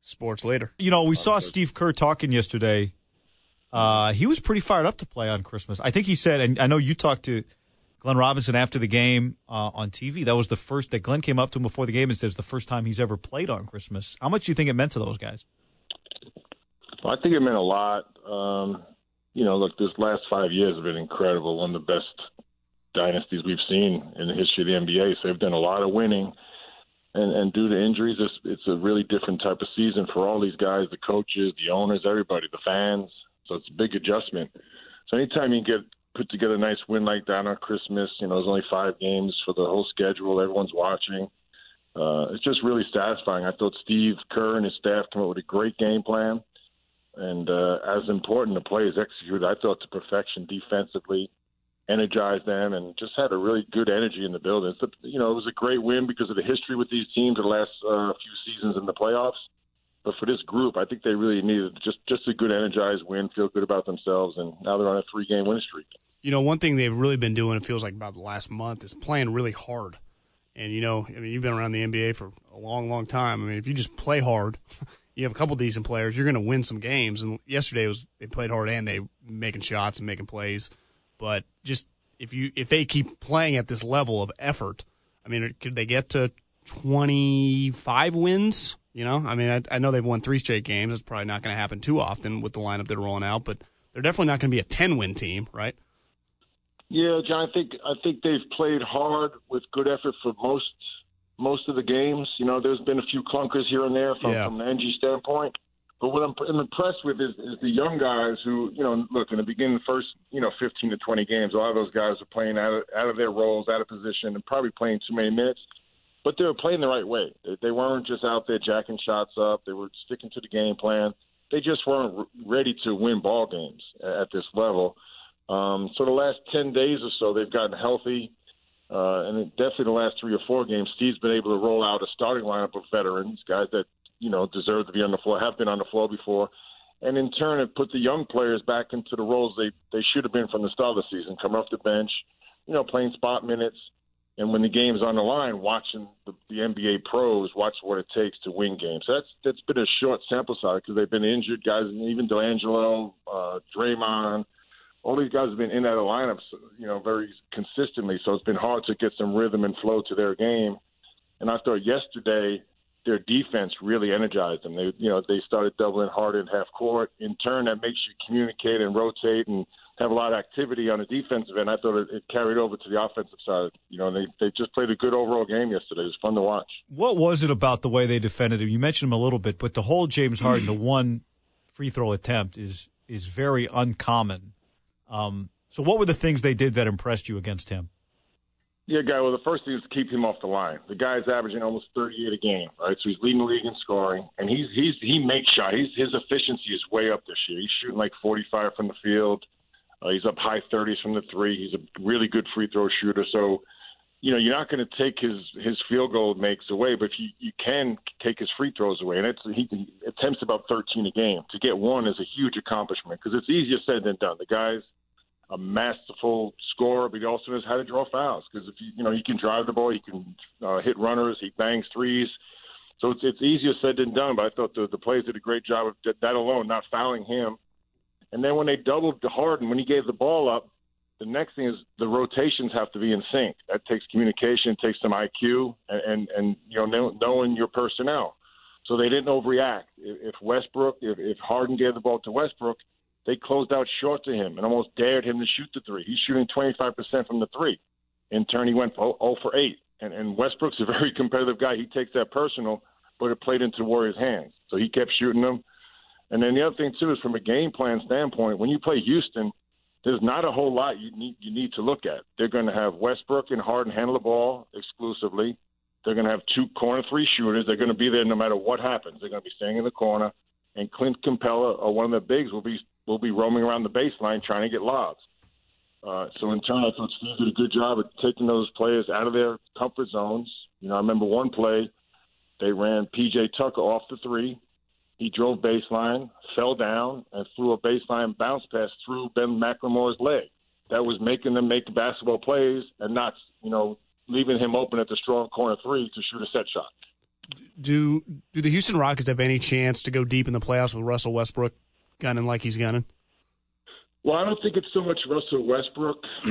sports leader. You know, we oh, saw Steve Kerr talking yesterday. Uh, he was pretty fired up to play on Christmas. I think he said, and I know you talked to Glenn Robinson after the game uh, on TV. That was the first that Glenn came up to him before the game and said it's the first time he's ever played on Christmas. How much do you think it meant to those guys? Well, I think it meant a lot. Um, you know, look, this last five years have been incredible. One of the best dynasties we've seen in the history of the NBA. So they've done a lot of winning. And, and due to injuries, it's, it's a really different type of season for all these guys, the coaches, the owners, everybody, the fans. So it's a big adjustment. So anytime you get put together a nice win like that on Christmas, you know, there's only five games for the whole schedule. Everyone's watching. Uh, it's just really satisfying. I thought Steve Kerr and his staff came up with a great game plan and uh, as important, the players executed. I thought to perfection defensively, energized them, and just had a really good energy in the building. A, you know, it was a great win because of the history with these teams the last uh, few seasons in the playoffs. But for this group, I think they really needed just just a good energized win, feel good about themselves, and now they're on a three game winning streak. You know, one thing they've really been doing, it feels like about the last month, is playing really hard. And, you know, I mean, you've been around the NBA for a long, long time. I mean, if you just play hard, you have a couple decent players, you're going to win some games. And yesterday was they played hard and they making shots and making plays. But just if you if they keep playing at this level of effort, I mean, could they get to 25 wins? You know, I mean, I, I know they've won three straight games. It's probably not going to happen too often with the lineup they're rolling out, but they're definitely not going to be a 10 win team, right? Yeah, John, I think I think they've played hard with good effort for most most of the games. You know, there's been a few clunkers here and there from, Yeah. from an energy standpoint. But what I'm, I'm impressed with is, is the young guys who, you know, look in the beginning, the first, you know, 15 to 20 games, a lot of those guys are playing out of, out of their roles, out of position, and probably playing too many minutes. But they were playing the right way. They, they weren't just out there jacking shots up. They were sticking to the game plan. They just weren't ready to win ball games at this level. Um, so the last 10 days or so, they've gotten healthy. Uh, and definitely the last three or four games, Steve's been able to roll out a starting lineup of veterans, guys that, you know, deserve to be on the floor, have been on the floor before. And in turn, it put the young players back into the roles they, they should have been from the start of the season, coming off the bench, you know, playing spot minutes. And when the game's on the line, watching the, the NBA pros watch what it takes to win games. So that's that's been a short sample size because they've been injured guys, and even D'Angelo, uh, Draymond, all these guys have been in out of lineups, you know, very consistently. So it's been hard to get some rhythm and flow to their game. And I thought yesterday, their defense really energized them. They, you know, they started doubling hard in half court. In turn, that makes you communicate and rotate and have a lot of activity on the defensive end. I thought it, it carried over to the offensive side. You know, they they just played a good overall game yesterday. It was fun to watch. What was it about the way they defended him? You mentioned him a little bit, but the whole James Harden to one free throw attempt is is very uncommon. Um, so, what were the things they did that impressed you against him? Yeah, guy. Well, the first thing is to keep him off the line. The guy's averaging almost 38 a game, right? So he's leading the league in scoring, and he's he's he makes shots. He's, his efficiency is way up this year. He's shooting like 45 from the field. Uh, he's up high 30s from the three. He's a really good free throw shooter. So, you know, you're not going to take his his field goal makes away, but you you can take his free throws away, and it's he, he attempts about 13 a game. To get one is a huge accomplishment because it's easier said than done. The guy's a masterful scorer, but he also knows how to draw fouls because if you you know he can drive the ball, he can uh, hit runners, he bangs threes. So it's it's easier said than done. But I thought the the players did a great job of that alone, not fouling him. And then when they doubled Harden, when he gave the ball up, the next thing is the rotations have to be in sync. That takes communication, takes some IQ, and and, and you know knowing your personnel. So they didn't overreact. If Westbrook, if, if Harden gave the ball to Westbrook, they closed out short to him and almost dared him to shoot the three. He's shooting 25% from the three. In turn, he went 0, for 8. And, and Westbrook's a very competitive guy. He takes that personal, but it played into Warriors' hands. So he kept shooting them. And then the other thing, too, is from a game plan standpoint, when you play Houston, there's not a whole lot you need, you need to look at. They're going to have Westbrook and Harden handle the ball exclusively. They're going to have two corner three shooters. They're going to be there no matter what happens. They're going to be staying in the corner. And Clint Capela, or one of the bigs, will be will be roaming around the baseline trying to get lobs. Uh, so in turn, I thought Steve did a good job of taking those players out of their comfort zones. You know, I remember one play, they ran PJ Tucker off the three. He drove baseline, fell down, and threw a baseline bounce pass through Ben McLemore's leg. That was making them make basketball plays and not, you know, leaving him open at the strong corner three to shoot a set shot. Do do the Houston Rockets have any chance to go deep in the playoffs with Russell Westbrook gunning like he's gunning? Well, I don't think it's so much Russell Westbrook.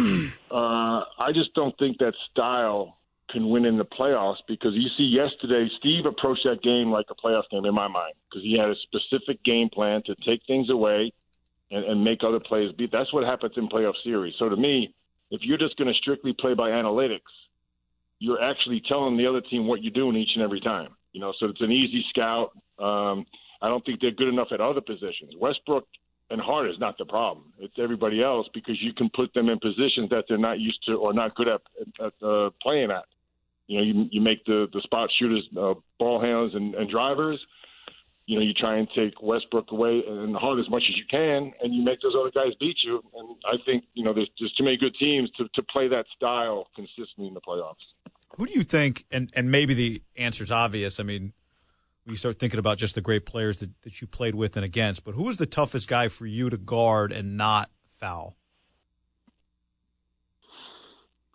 uh, I just don't think that style can win in the playoffs because you see yesterday Steve approached that game like a playoff game in my mind because he had a specific game plan to take things away and, and make other players beat. That's what happens in playoff series. So to me, if you're just going to strictly play by analytics, you're actually telling the other team what you're doing each and every time. You know, so it's an easy scout. Um, I don't think they're good enough at other positions. Westbrook and Hart is not the problem. It's everybody else because you can put them in positions that they're not used to or not good at, at uh, playing at. You know, you, you make the the spot shooters uh, ball handlers and, and drivers. You know, you try and take Westbrook away and Hart as much as you can, and you make those other guys beat you. And I think you know there's there's too many good teams to to play that style consistently in the playoffs. Who do you think? And and maybe the answer's obvious. I mean, when you start thinking about just the great players that, that you played with and against. But who was the toughest guy for you to guard and not foul?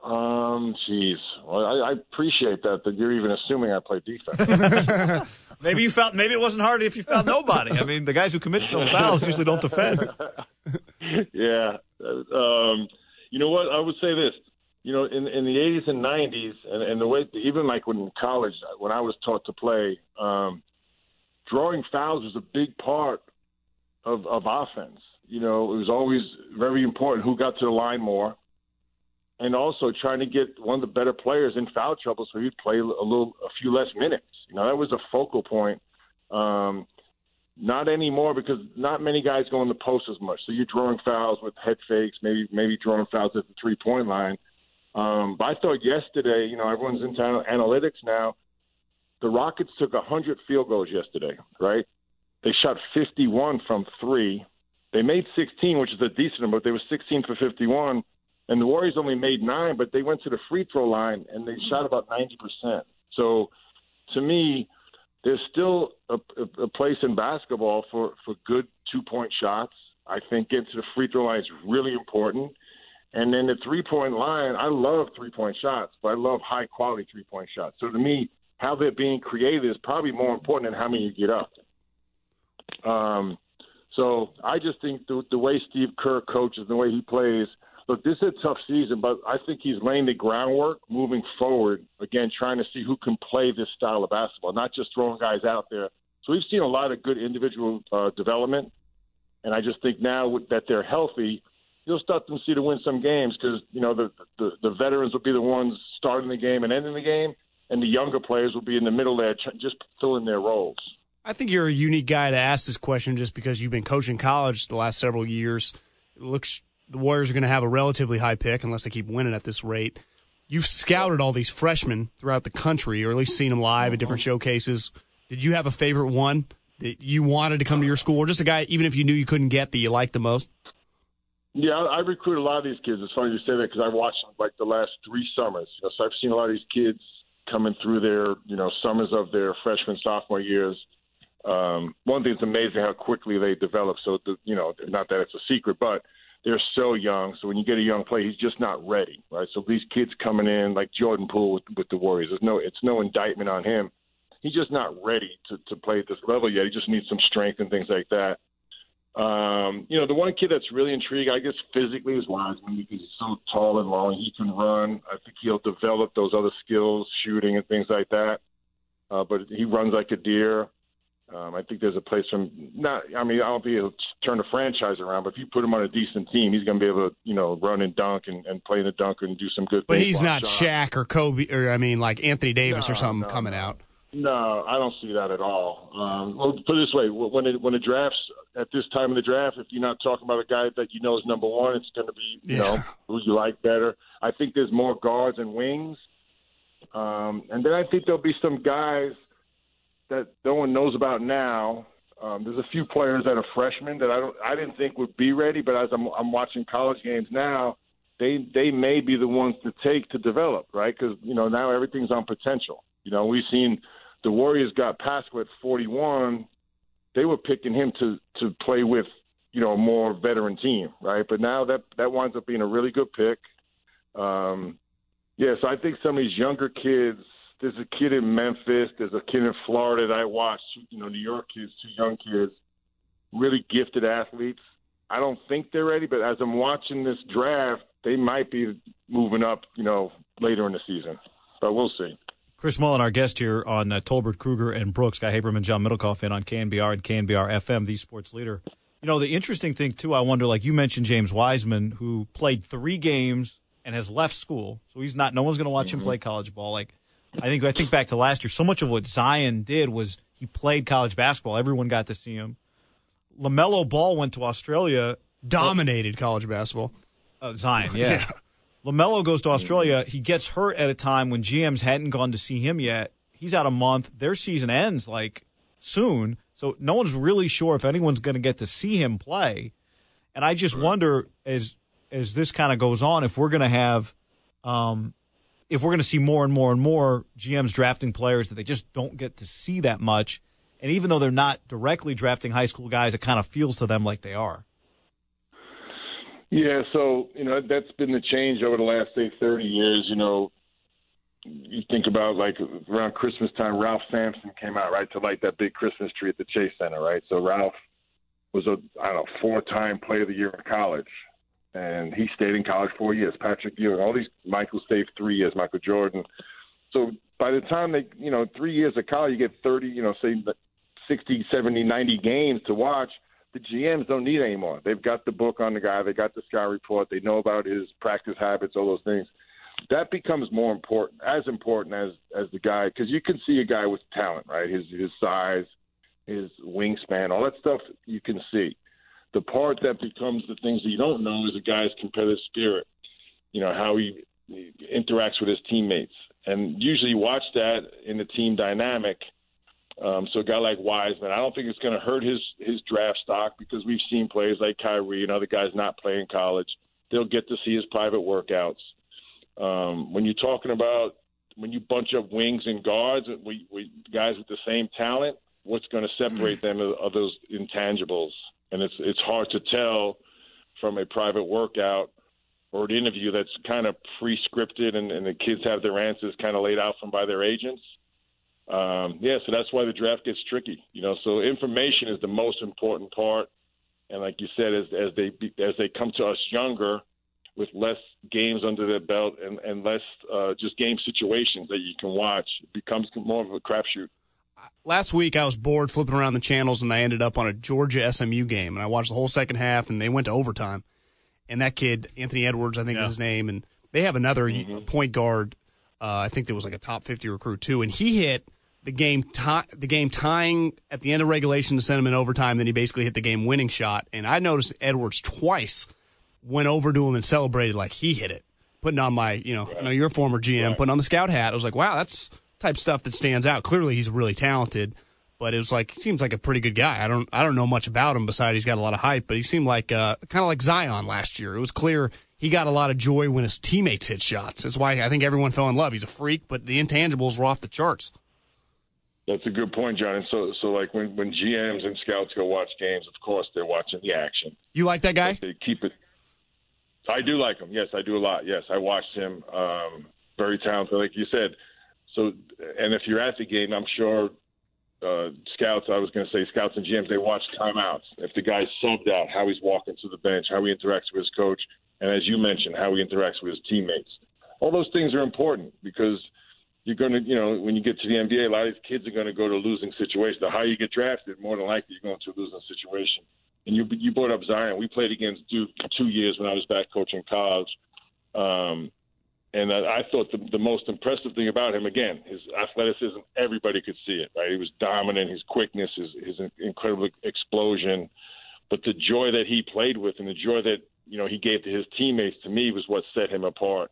Um, jeez. Well, I, I appreciate that that you're even assuming I play defense. maybe you felt maybe it wasn't hard if you found nobody. I mean, the guys who commit no fouls usually don't defend. yeah. Um, you know what? I would say this you know, in in the 80s and 90s, and, and the way even like when in college, when I was taught to play, um, drawing fouls was a big part of of offense. You know, it was always very important who got to the line more, and also trying to get one of the better players in foul trouble so he'd play a little, a few less minutes. You know, that was a focal point. Um, not anymore because not many guys go in the post as much. So you're drawing fouls with head fakes, maybe maybe drawing fouls at the three point line. Um, but I thought yesterday, you know, everyone's into analytics now. The Rockets took 100 field goals yesterday, right? They shot 51 from three. They made 16, which is a decent number, but they were 16 for 51. And the Warriors only made nine, but they went to the free throw line and they shot about 90%. So to me, there's still a, a, a place in basketball for, for good two point shots. I think getting to the free throw line is really important. And then the three point line, I love three point shots, but I love high quality three point shots. So to me, how they're being created is probably more important than how many you get up. Um, so I just think the, the way Steve Kerr coaches, the way he plays, look, this is a tough season, but I think he's laying the groundwork moving forward. Again, trying to see who can play this style of basketball, not just throwing guys out there. So we've seen a lot of good individual uh, development, and I just think now that they're healthy, you'll start to see to win some games because you know the, the the veterans will be the ones starting the game and ending the game, and the younger players will be in the middle there, just filling their roles. I think you're a unique guy to ask this question just because you've been coaching college the last several years. It looks the Warriors are going to have a relatively high pick unless they keep winning at this rate. You've scouted all these freshmen throughout the country, or at least seen them live at different showcases. Did you have a favorite one that you wanted to come to your school, or just a guy, even if you knew you couldn't get, that you liked the most? Yeah, I, recruit a lot of these kids. It's funny you say that because I've watched them like the last three summers. You know, so I've seen a lot of these kids coming through their, you know, summers of their freshman, sophomore years. Um, one thing that's amazing how quickly they develop. So, the, you know, not that it's a secret, but they're so young. So when you get a young player, he's just not ready, right? So these kids coming in like Jordan Poole with, with the Warriors, there's no, it's no indictment on him. He's just not ready to, to play at this level yet. He just needs some strength and things like that. Um, you know, the one kid that's really intrigued, I guess, physically is Wiseman because he's so tall and long. He can run. I think he'll develop those other skills, shooting and things like that. Uh, but he runs like a deer. Um, I think there's a place from not. I mean, I don't think he'll turn the franchise around, but if you put him on a decent team, he's going to be able to, you know, run and dunk and, and play in the dunk and do some good. But he's not Watch Shaq or Kobe, or I mean, like Anthony Davis No, or something no, coming out. No, I don't see that at all. Um, well, put it this way: when it, when the drafts at this time of the draft, if you're not talking about a guy that you know is number one, it's going to be you Yeah. know who you like better. I think there's more guards and wings, um, and then I think there'll be some guys that no one knows about now. Um, there's a few players that are freshmen that I don't, I didn't think would be ready, but as I'm, I'm watching college games now, they they may be the ones to take to develop, right? Because you know now everything's on potential. You know, we've seen the Warriors got Paschall at 41. They were picking him to to play with, you know, a more veteran team, right? But now that that winds up being a really good pick. Um, yeah, so I think some of these younger kids. There's a kid in Memphis. There's a kid in Florida that I watched. You know, New York kids, two young kids, really gifted athletes. I don't think they're ready, but as I'm watching this draft, they might be moving up. You know, later in the season, but we'll see. Chris Mullin, our guest here on uh, Tolbert, Krueger, and Brooks, Guy Haberman, John Middlekauff, in on KNBR and KNBR FM, the sports leader. You know, the interesting thing, too, I wonder, like you mentioned, James Wiseman, who played three games and has left school. So he's not, no one's going to watch him play college ball. Like, I think, I think back to last year, so much of what Zion did was he played college basketball. Everyone got to see him. LaMelo Ball went to Australia. Dominated college basketball. Uh, Zion, yeah. LaMelo goes to Australia. He gets hurt at a time when GMs hadn't gone to see him yet. He's out a month. Their season ends like soon. So no one's really sure if anyone's going to get to see him play. And I just wonder as as this kind of goes on if we're going to have um if we're going to see more and more and more GMs drafting players that they just don't get to see that much. And even though they're not directly drafting high school guys, it kind of feels to them like they are. Yeah, so you know that's been the change over the last say thirty years. You know, you think about like around Christmas time, Ralph Sampson came out right to light that big Christmas tree at the Chase Center, right? So Ralph was a I don't know four-time Player of the Year in college, and he stayed in college four years. Patrick Ewing, all these Michael stayed three years. Michael Jordan. So by the time they, you know, three years of college, you get thirty, you know, say 60, 70, 90 games to watch the GMs don't need anymore. They've got the book on the guy. They got the scout report. They know about his practice habits, all those things. That becomes more important, as important as as the guy, because you can see a guy with talent, right? His his size, his wingspan, all that stuff you can see. The part that becomes the things that you don't know is a guy's competitive spirit. You know how he, he interacts with his teammates, and usually you watch that in the team dynamic. Um, so a guy like Wiseman, I don't think it's going to hurt his his draft stock because we've seen players like Kyrie and other guys not playing college. They'll get to see his private workouts. Um, when you're talking about when you bunch up wings and guards, we, we guys with the same talent, what's going to separate them of, of those intangibles? And it's it's hard to tell from a private workout or an interview that's kind of pre-scripted and, and the kids have their answers kind of laid out from by their agents. Um, yeah, so that's why the draft gets tricky. You know, so information is the most important part. And like you said, as as they as they come to us younger, with less games under their belt and, and less uh, just game situations that you can watch. It becomes more of a crapshoot. Last week I was bored flipping around the channels and I ended up on a Georgia SMU game and I watched the whole second half and they went to overtime. And that kid, Anthony Edwards, I think Yeah. is his name, and they have another point guard. Uh, I think there was like a top fifty recruit too, and he hit the game tie, the game tying at the end of regulation to send him in overtime. Then he basically hit the game winning shot. And I noticed Edwards twice went over to him and celebrated like he hit it, putting on my you know, I know you're a former GM, putting on the scout hat. I was like, wow, that's type stuff that stands out. Clearly, he's really talented. But it was like he seems like a pretty good guy. I don't I don't know much about him besides he's got a lot of hype. But he seemed like uh, kind of like Zion last year. It was clear he got a lot of joy when his teammates hit shots. That's why I think everyone fell in love. He's a freak, but the intangibles were off the charts. That's a good point, John. And so, so like when when GMs and scouts go watch games, of course they're watching the action. You like that guy? They keep it. I do like him. Yes, I do a lot. Yes, I watched him. Um, very talented, like you said. So, and if you're at the game, I'm sure uh, scouts. I was going to say scouts and GMs. They watch timeouts. If the guy's subbed out, how he's walking to the bench, how he interacts with his coach, and as you mentioned, how he interacts with his teammates. All those things are important because you're going to, you know, when you get to the NBA, a lot of these kids are going to go to losing situations. The higher you get drafted, more than likely you're going to a losing situation. And you you brought up Zion. We played against Duke two years when I was back coaching college. Um, and I, I thought the, the most impressive thing about him, again, his athleticism, everybody could see it, right? He was dominant, his quickness, his, his incredible explosion. But the joy that he played with and the joy that, you know, he gave to his teammates, to me, was what set him apart.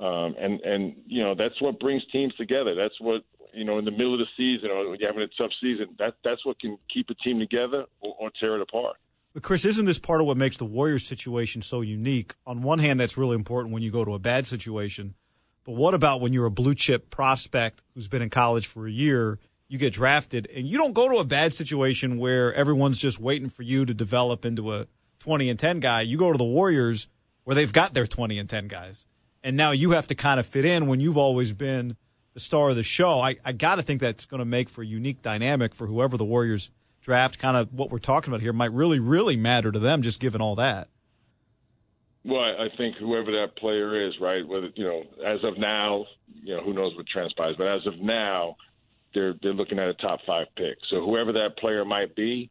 Um, and, and, you know, that's what brings teams together. That's what, you know, in the middle of the season or when you're having a tough season, that, that's what can keep a team together or, or tear it apart. But Chris, isn't this part of what makes the Warriors situation so unique? On one hand, that's really important when you go to a bad situation. But what about when you're a blue chip prospect who's been in college for a year, you get drafted, and you don't go to a bad situation where everyone's just waiting for you to develop into a 20 and 10 guy. You go to the Warriors where they've got their 20 and 10 guys. And now you have to kind of fit in when you've always been the star of the show. I, I got to think that's going to make for a unique dynamic for whoever the Warriors draft. Kind of what we're talking about here might really, really matter to them, just given all that. Well, I think whoever that player is, right? Whether you know, as of now, you know, who knows what transpires, but as of now, they're they're looking at a top five pick. So whoever that player might be,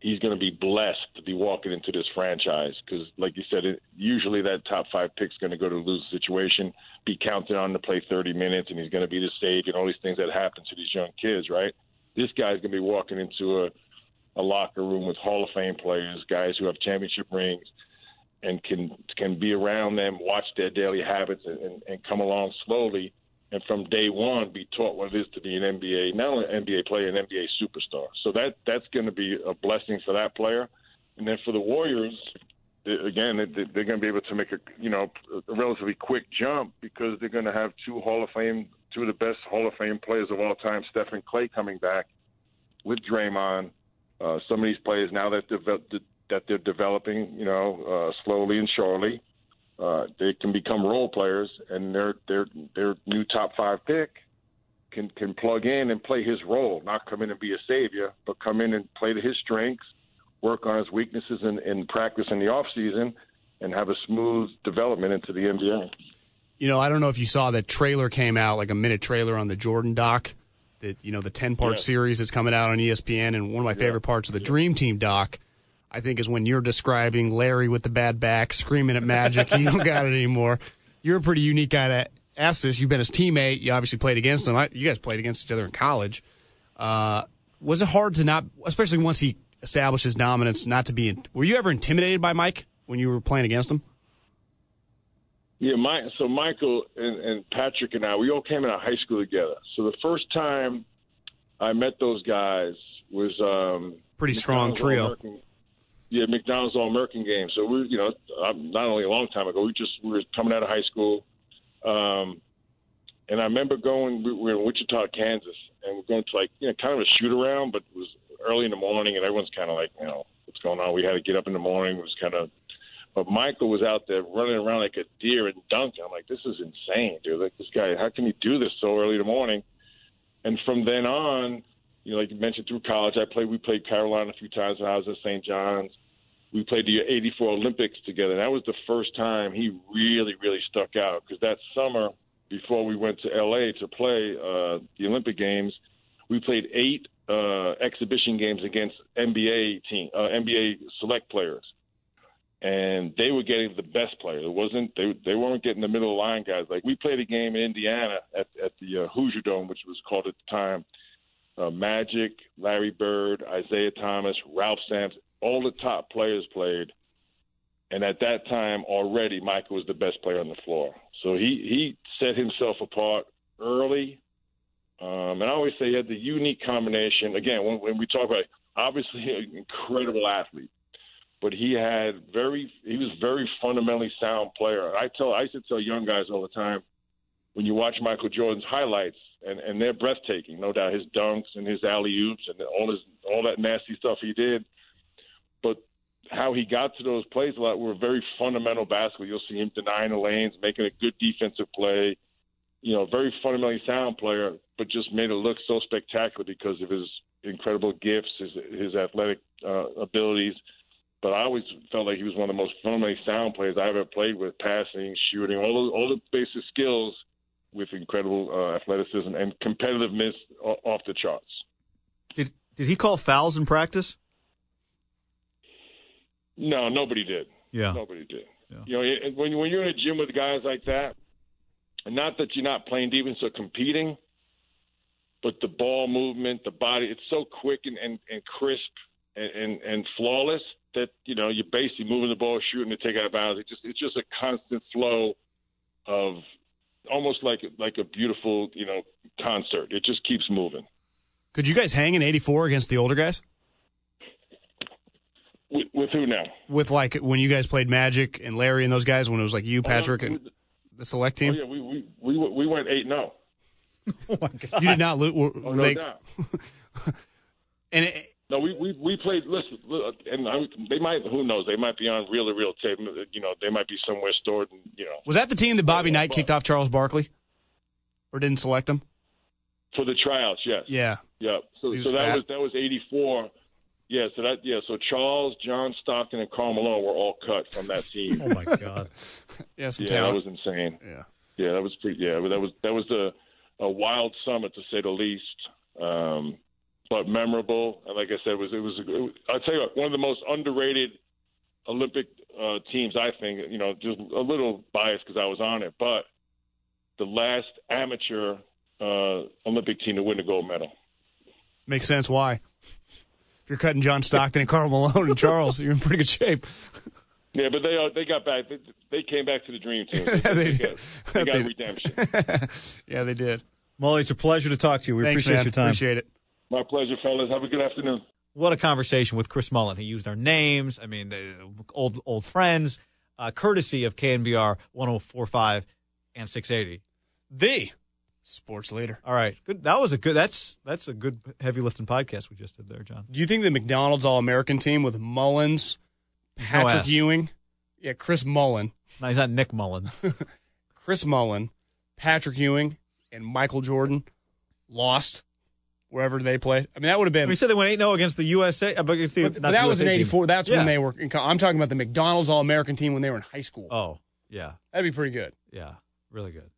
he's going to be blessed to be walking into this franchise because, like you said, it, usually that top five pick's going to go to lose situation, be counted on to play 30 minutes, and he's going to be the sage and all these things that happen to these young kids, right? This guy's going to be walking into a a locker room with Hall of Fame players, guys who have championship rings, and can can be around them, watch their daily habits, and, and, come along slowly, and from day one be taught what it is to be an NBA, not only an NBA player, an NBA superstar. So that that's going to be a blessing for that player, and then for the Warriors. Again, they- they're going to be able to make a you know a relatively quick jump because they're going to have two Hall of Fame, two of the best Hall of Fame players of all time, Steph and Klay, coming back with Draymond. Uh, some of these players now that that they're developing, you know, uh, slowly and surely, uh, they can become role players, and their their their new top five pick can can plug in and play his role, not come in and be a savior, but come in and play to his strengths, work on his weaknesses in, in practice in the off season, and have a smooth development into the NBA. You know, I don't know if you saw that trailer came out, like a minute trailer on the Jordan doc. That you know, the ten part Yeah. series that's coming out on ESPN, and one of my favorite parts of the Dream Team doc, I think, is when you're describing Larry with the bad back, screaming at Magic. you don't got it anymore. You're a pretty unique guy to ask this. You've been his teammate. You obviously played against him. I, you guys played against each other in college. Uh, was it hard to not, especially once he established his dominance, not to be? In, were you ever intimidated by Mike when you were playing against him? Yeah, my so Michael and, and Patrick and I, we all came out of high school together. So the first time I met those guys was um Pretty strong McDonald's trio. All-American- Yeah, McDonald's All American game. So we, you know, uh, not only a long time ago, we just we were coming out of high school, um, and I remember going. We were in Wichita, Kansas, and we're going to like you know kind of a shoot around, but it was early in the morning, and everyone's kind of like, you know, what's going on? We had to get up in the morning. It was kind of but Michael was out there running around like a deer and dunking. I'm like, this is insane, dude. Like this guy, how can he do this so early in the morning? And from then on, you know, like you mentioned through college, I played. We played Carolina a few times when I was at St. John's. we played the '84 Olympics together. And that was the first time he really, really stuck out because that summer before we went to LA to play uh, the Olympic Games, we played eight uh, exhibition games against NBA team, uh, NBA select players, and they were getting the best players. It wasn't they they weren't getting the middle line guys. Like we played a game in Indiana at at the uh, Hoosier Dome, which was called at the time uh, Magic, Larry Bird, Isiah Thomas, Ralph Sampson, all the top players played. And at that time, already Michael was the best player on the floor. So he he set himself apart early. Um, and I always say he had the unique combination. Again, when, when we talk about obviously an incredible athlete, but he had very he was very fundamentally sound player. I tell I used to tell young guys all the time when you watch Michael Jordan's highlights, and and they're breathtaking, no doubt. His dunks and his alley oops and all his all that nasty stuff he did, but how he got to those plays a lot were very fundamental basketball. You'll see him denying the lanes, making a good defensive play. You know, very fundamentally sound player, but just made it look so spectacular because of his incredible gifts, his his athletic uh, abilities. But I always felt like he was one of the most fundamentally sound players I ever played with, passing, shooting, all the, all the basic skills with incredible uh, athleticism and competitiveness off the charts. Did did he call fouls in practice? No, nobody did. Yeah. Nobody did. You know, it- when when you're in a gym with guys like that, and not that you're not playing defense or competing, but the ball movement, the body, it's so quick and, and, and crisp and, and, and flawless that, you know, you're basically moving the ball, shooting to take out of bounds. It just it's just a constant flow of almost like like a beautiful, you know, concert. It just keeps moving. Could you guys hang in '84 against the older guys? With, with who now? With like when you guys played Magic and Larry and those guys, when it was like you, oh, Patrick, and the select team. Oh yeah, we we we, we went eight oh. no. Oh my god You did not lose. Oh, no they- doubt. and it, No, we, we we played. Listen, and I, they might. Who knows? They might be on reel to reel tape. You know, they might be somewhere stored. And, you know, was that the team that Bobby Knight kicked off Charles Barkley, or didn't select him? for the tryouts. Yes. Yeah. Yeah. So, so that fat. was that was eighty four. Yeah. So that yeah. So Charles, John Stockton, and Karl Malone were all cut from that team. oh my God. Yeah, some yeah, that was insane. Yeah. Yeah, that was pretty. Yeah, that was that was a a wild summit to say the least. Um, but memorable, and like I said, it was it was. It was I'll tell you what, one of the most underrated Olympic uh, teams. I think you know, just a little biased because I was on it, but the last amateur uh, Olympic team to win a gold medal. Makes sense. Why? If you're cutting John Stockton and Karl Malone and Charles, you're in pretty good shape. Yeah, but they uh, they got back. They, they came back to the dream team. They, They they got, they got They- redemption. yeah, they did. Molly, it's a pleasure to talk to you. We Thanks, appreciate man. your time. Appreciate it. My pleasure, fellas. Have a good afternoon. What a conversation with Chris Mullin. He used our names. I mean, the old old friends, uh, courtesy of KNBR 1045 and 680. The sports leader. All right, good. That was a good. That's that's a good heavy lifting podcast we just did there, John. Do you think the McDonald's All American team with Mullins, Patrick S. Ewing, yeah, Chris Mullin, No, he's not Nick Mullen. Chris Mullin, Patrick Ewing, and Michael Jordan lost wherever they played? I mean, that would have been. we said they went 8 0 against the USA. uh, against the, but, but the that was in USA team. '84. That's Yeah. when they were. In, I'm talking about the McDonald's All American team when they were in high school. Oh, yeah. That'd be pretty good. Yeah. Really good.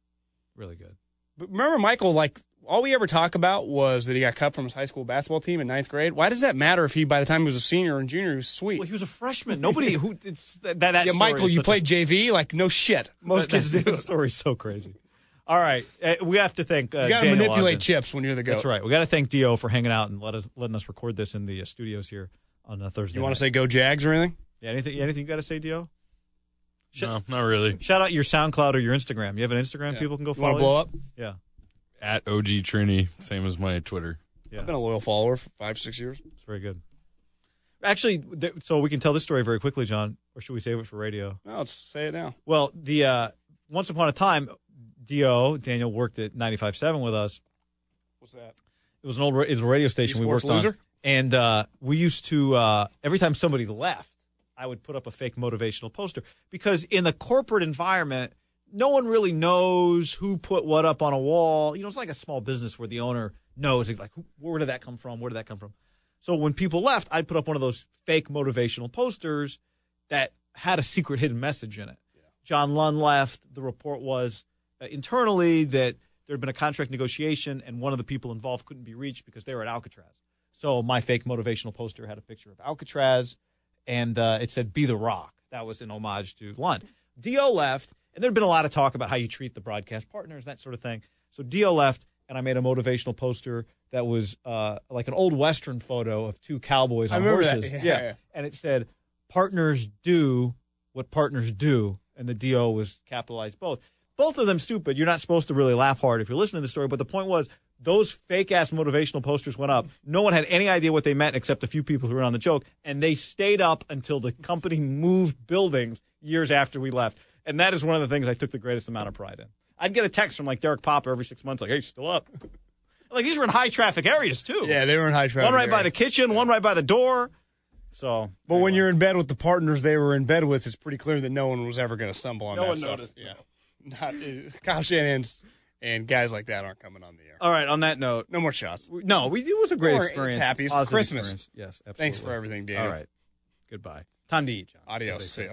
Really good. But remember, Michael, like all we ever talk about was that he got cut from his high school basketball team in ninth grade. Why does that matter if he, by the time he was a senior and junior, he was sweet? Well, he was a freshman. Nobody who. It's, that, that yeah, Michael, you such a- played JV? Like, no shit. Most that- kids do. That story's so crazy. All right. Uh, we have to thank. Uh, You got to manipulate Ogden. chips when you're the goat. That's right. We got to thank Dio for hanging out and let us letting us record this in the uh, studios here on uh, Thursday. You want to say go Jags or anything? Yeah, anything? Anything you got to say, Dio? No, not really. Shout out your SoundCloud or your Instagram. You have an Instagram Yeah. people can go You follow. want to blow up? Yeah. At OG Trini, same as my Twitter. Yeah. I've been a loyal follower for five, six years. It's very good. Actually, th- so we can tell this story very quickly, John, or should we save it for radio? No, let's say it now. Well, the uh, once upon a time, Dio Daniel worked at 95.7 with us. What's that? It was an old it was a radio station we worked Loser? on, and uh, we used to uh, every time somebody left, I would put up a fake motivational poster because in the corporate environment, no one really knows who put what up on a wall. You know, it's like a small business where the owner knows like where did that come from, where did that come from. So when people left, I'd put up one of those fake motivational posters that had a secret hidden message in it. John Lund left. The report was internally that there had been a contract negotiation and one of the people involved couldn't be reached because they were at Alcatraz. So my fake motivational poster had a picture of Alcatraz and uh, it said "Be the Rock." That was an homage to Lund. Dio left, and there had been a lot of talk about how you treat the broadcast partners, that sort of thing. So Dio left, and I made a motivational poster that was uh, like an old western photo of two cowboys on horses. Yeah, yeah, yeah. and it said "Partners do what partners do," and the Dio was capitalized both. Both of them stupid. You're not supposed to really laugh hard if you're listening to the story. But the point was, those fake ass motivational posters went up. No one had any idea what they meant except a few people who were on the joke, and they stayed up until the company moved buildings years after we left. And that is one of the things I took the greatest amount of pride in. I'd get a text from like Derek Popper every six months, like, "Hey, still up." like these were in high traffic areas too. Yeah, they were in high traffic. One right by the kitchen, one right by the door. So, But when you're in bed with the partners they were in bed with, it's pretty clear that no one was ever going to stumble on No that one stuff. noticed. Yeah, not uh, Kyle Shanahan's and guys like that aren't coming on the air. all right. On that note, No more shots. no, we, it was a great Don't it's experience. happy. It's Christmas. experience. Yes, absolutely. Thanks for everything, Daniel. All right. Goodbye. Time to eat, John. Adios. See ya.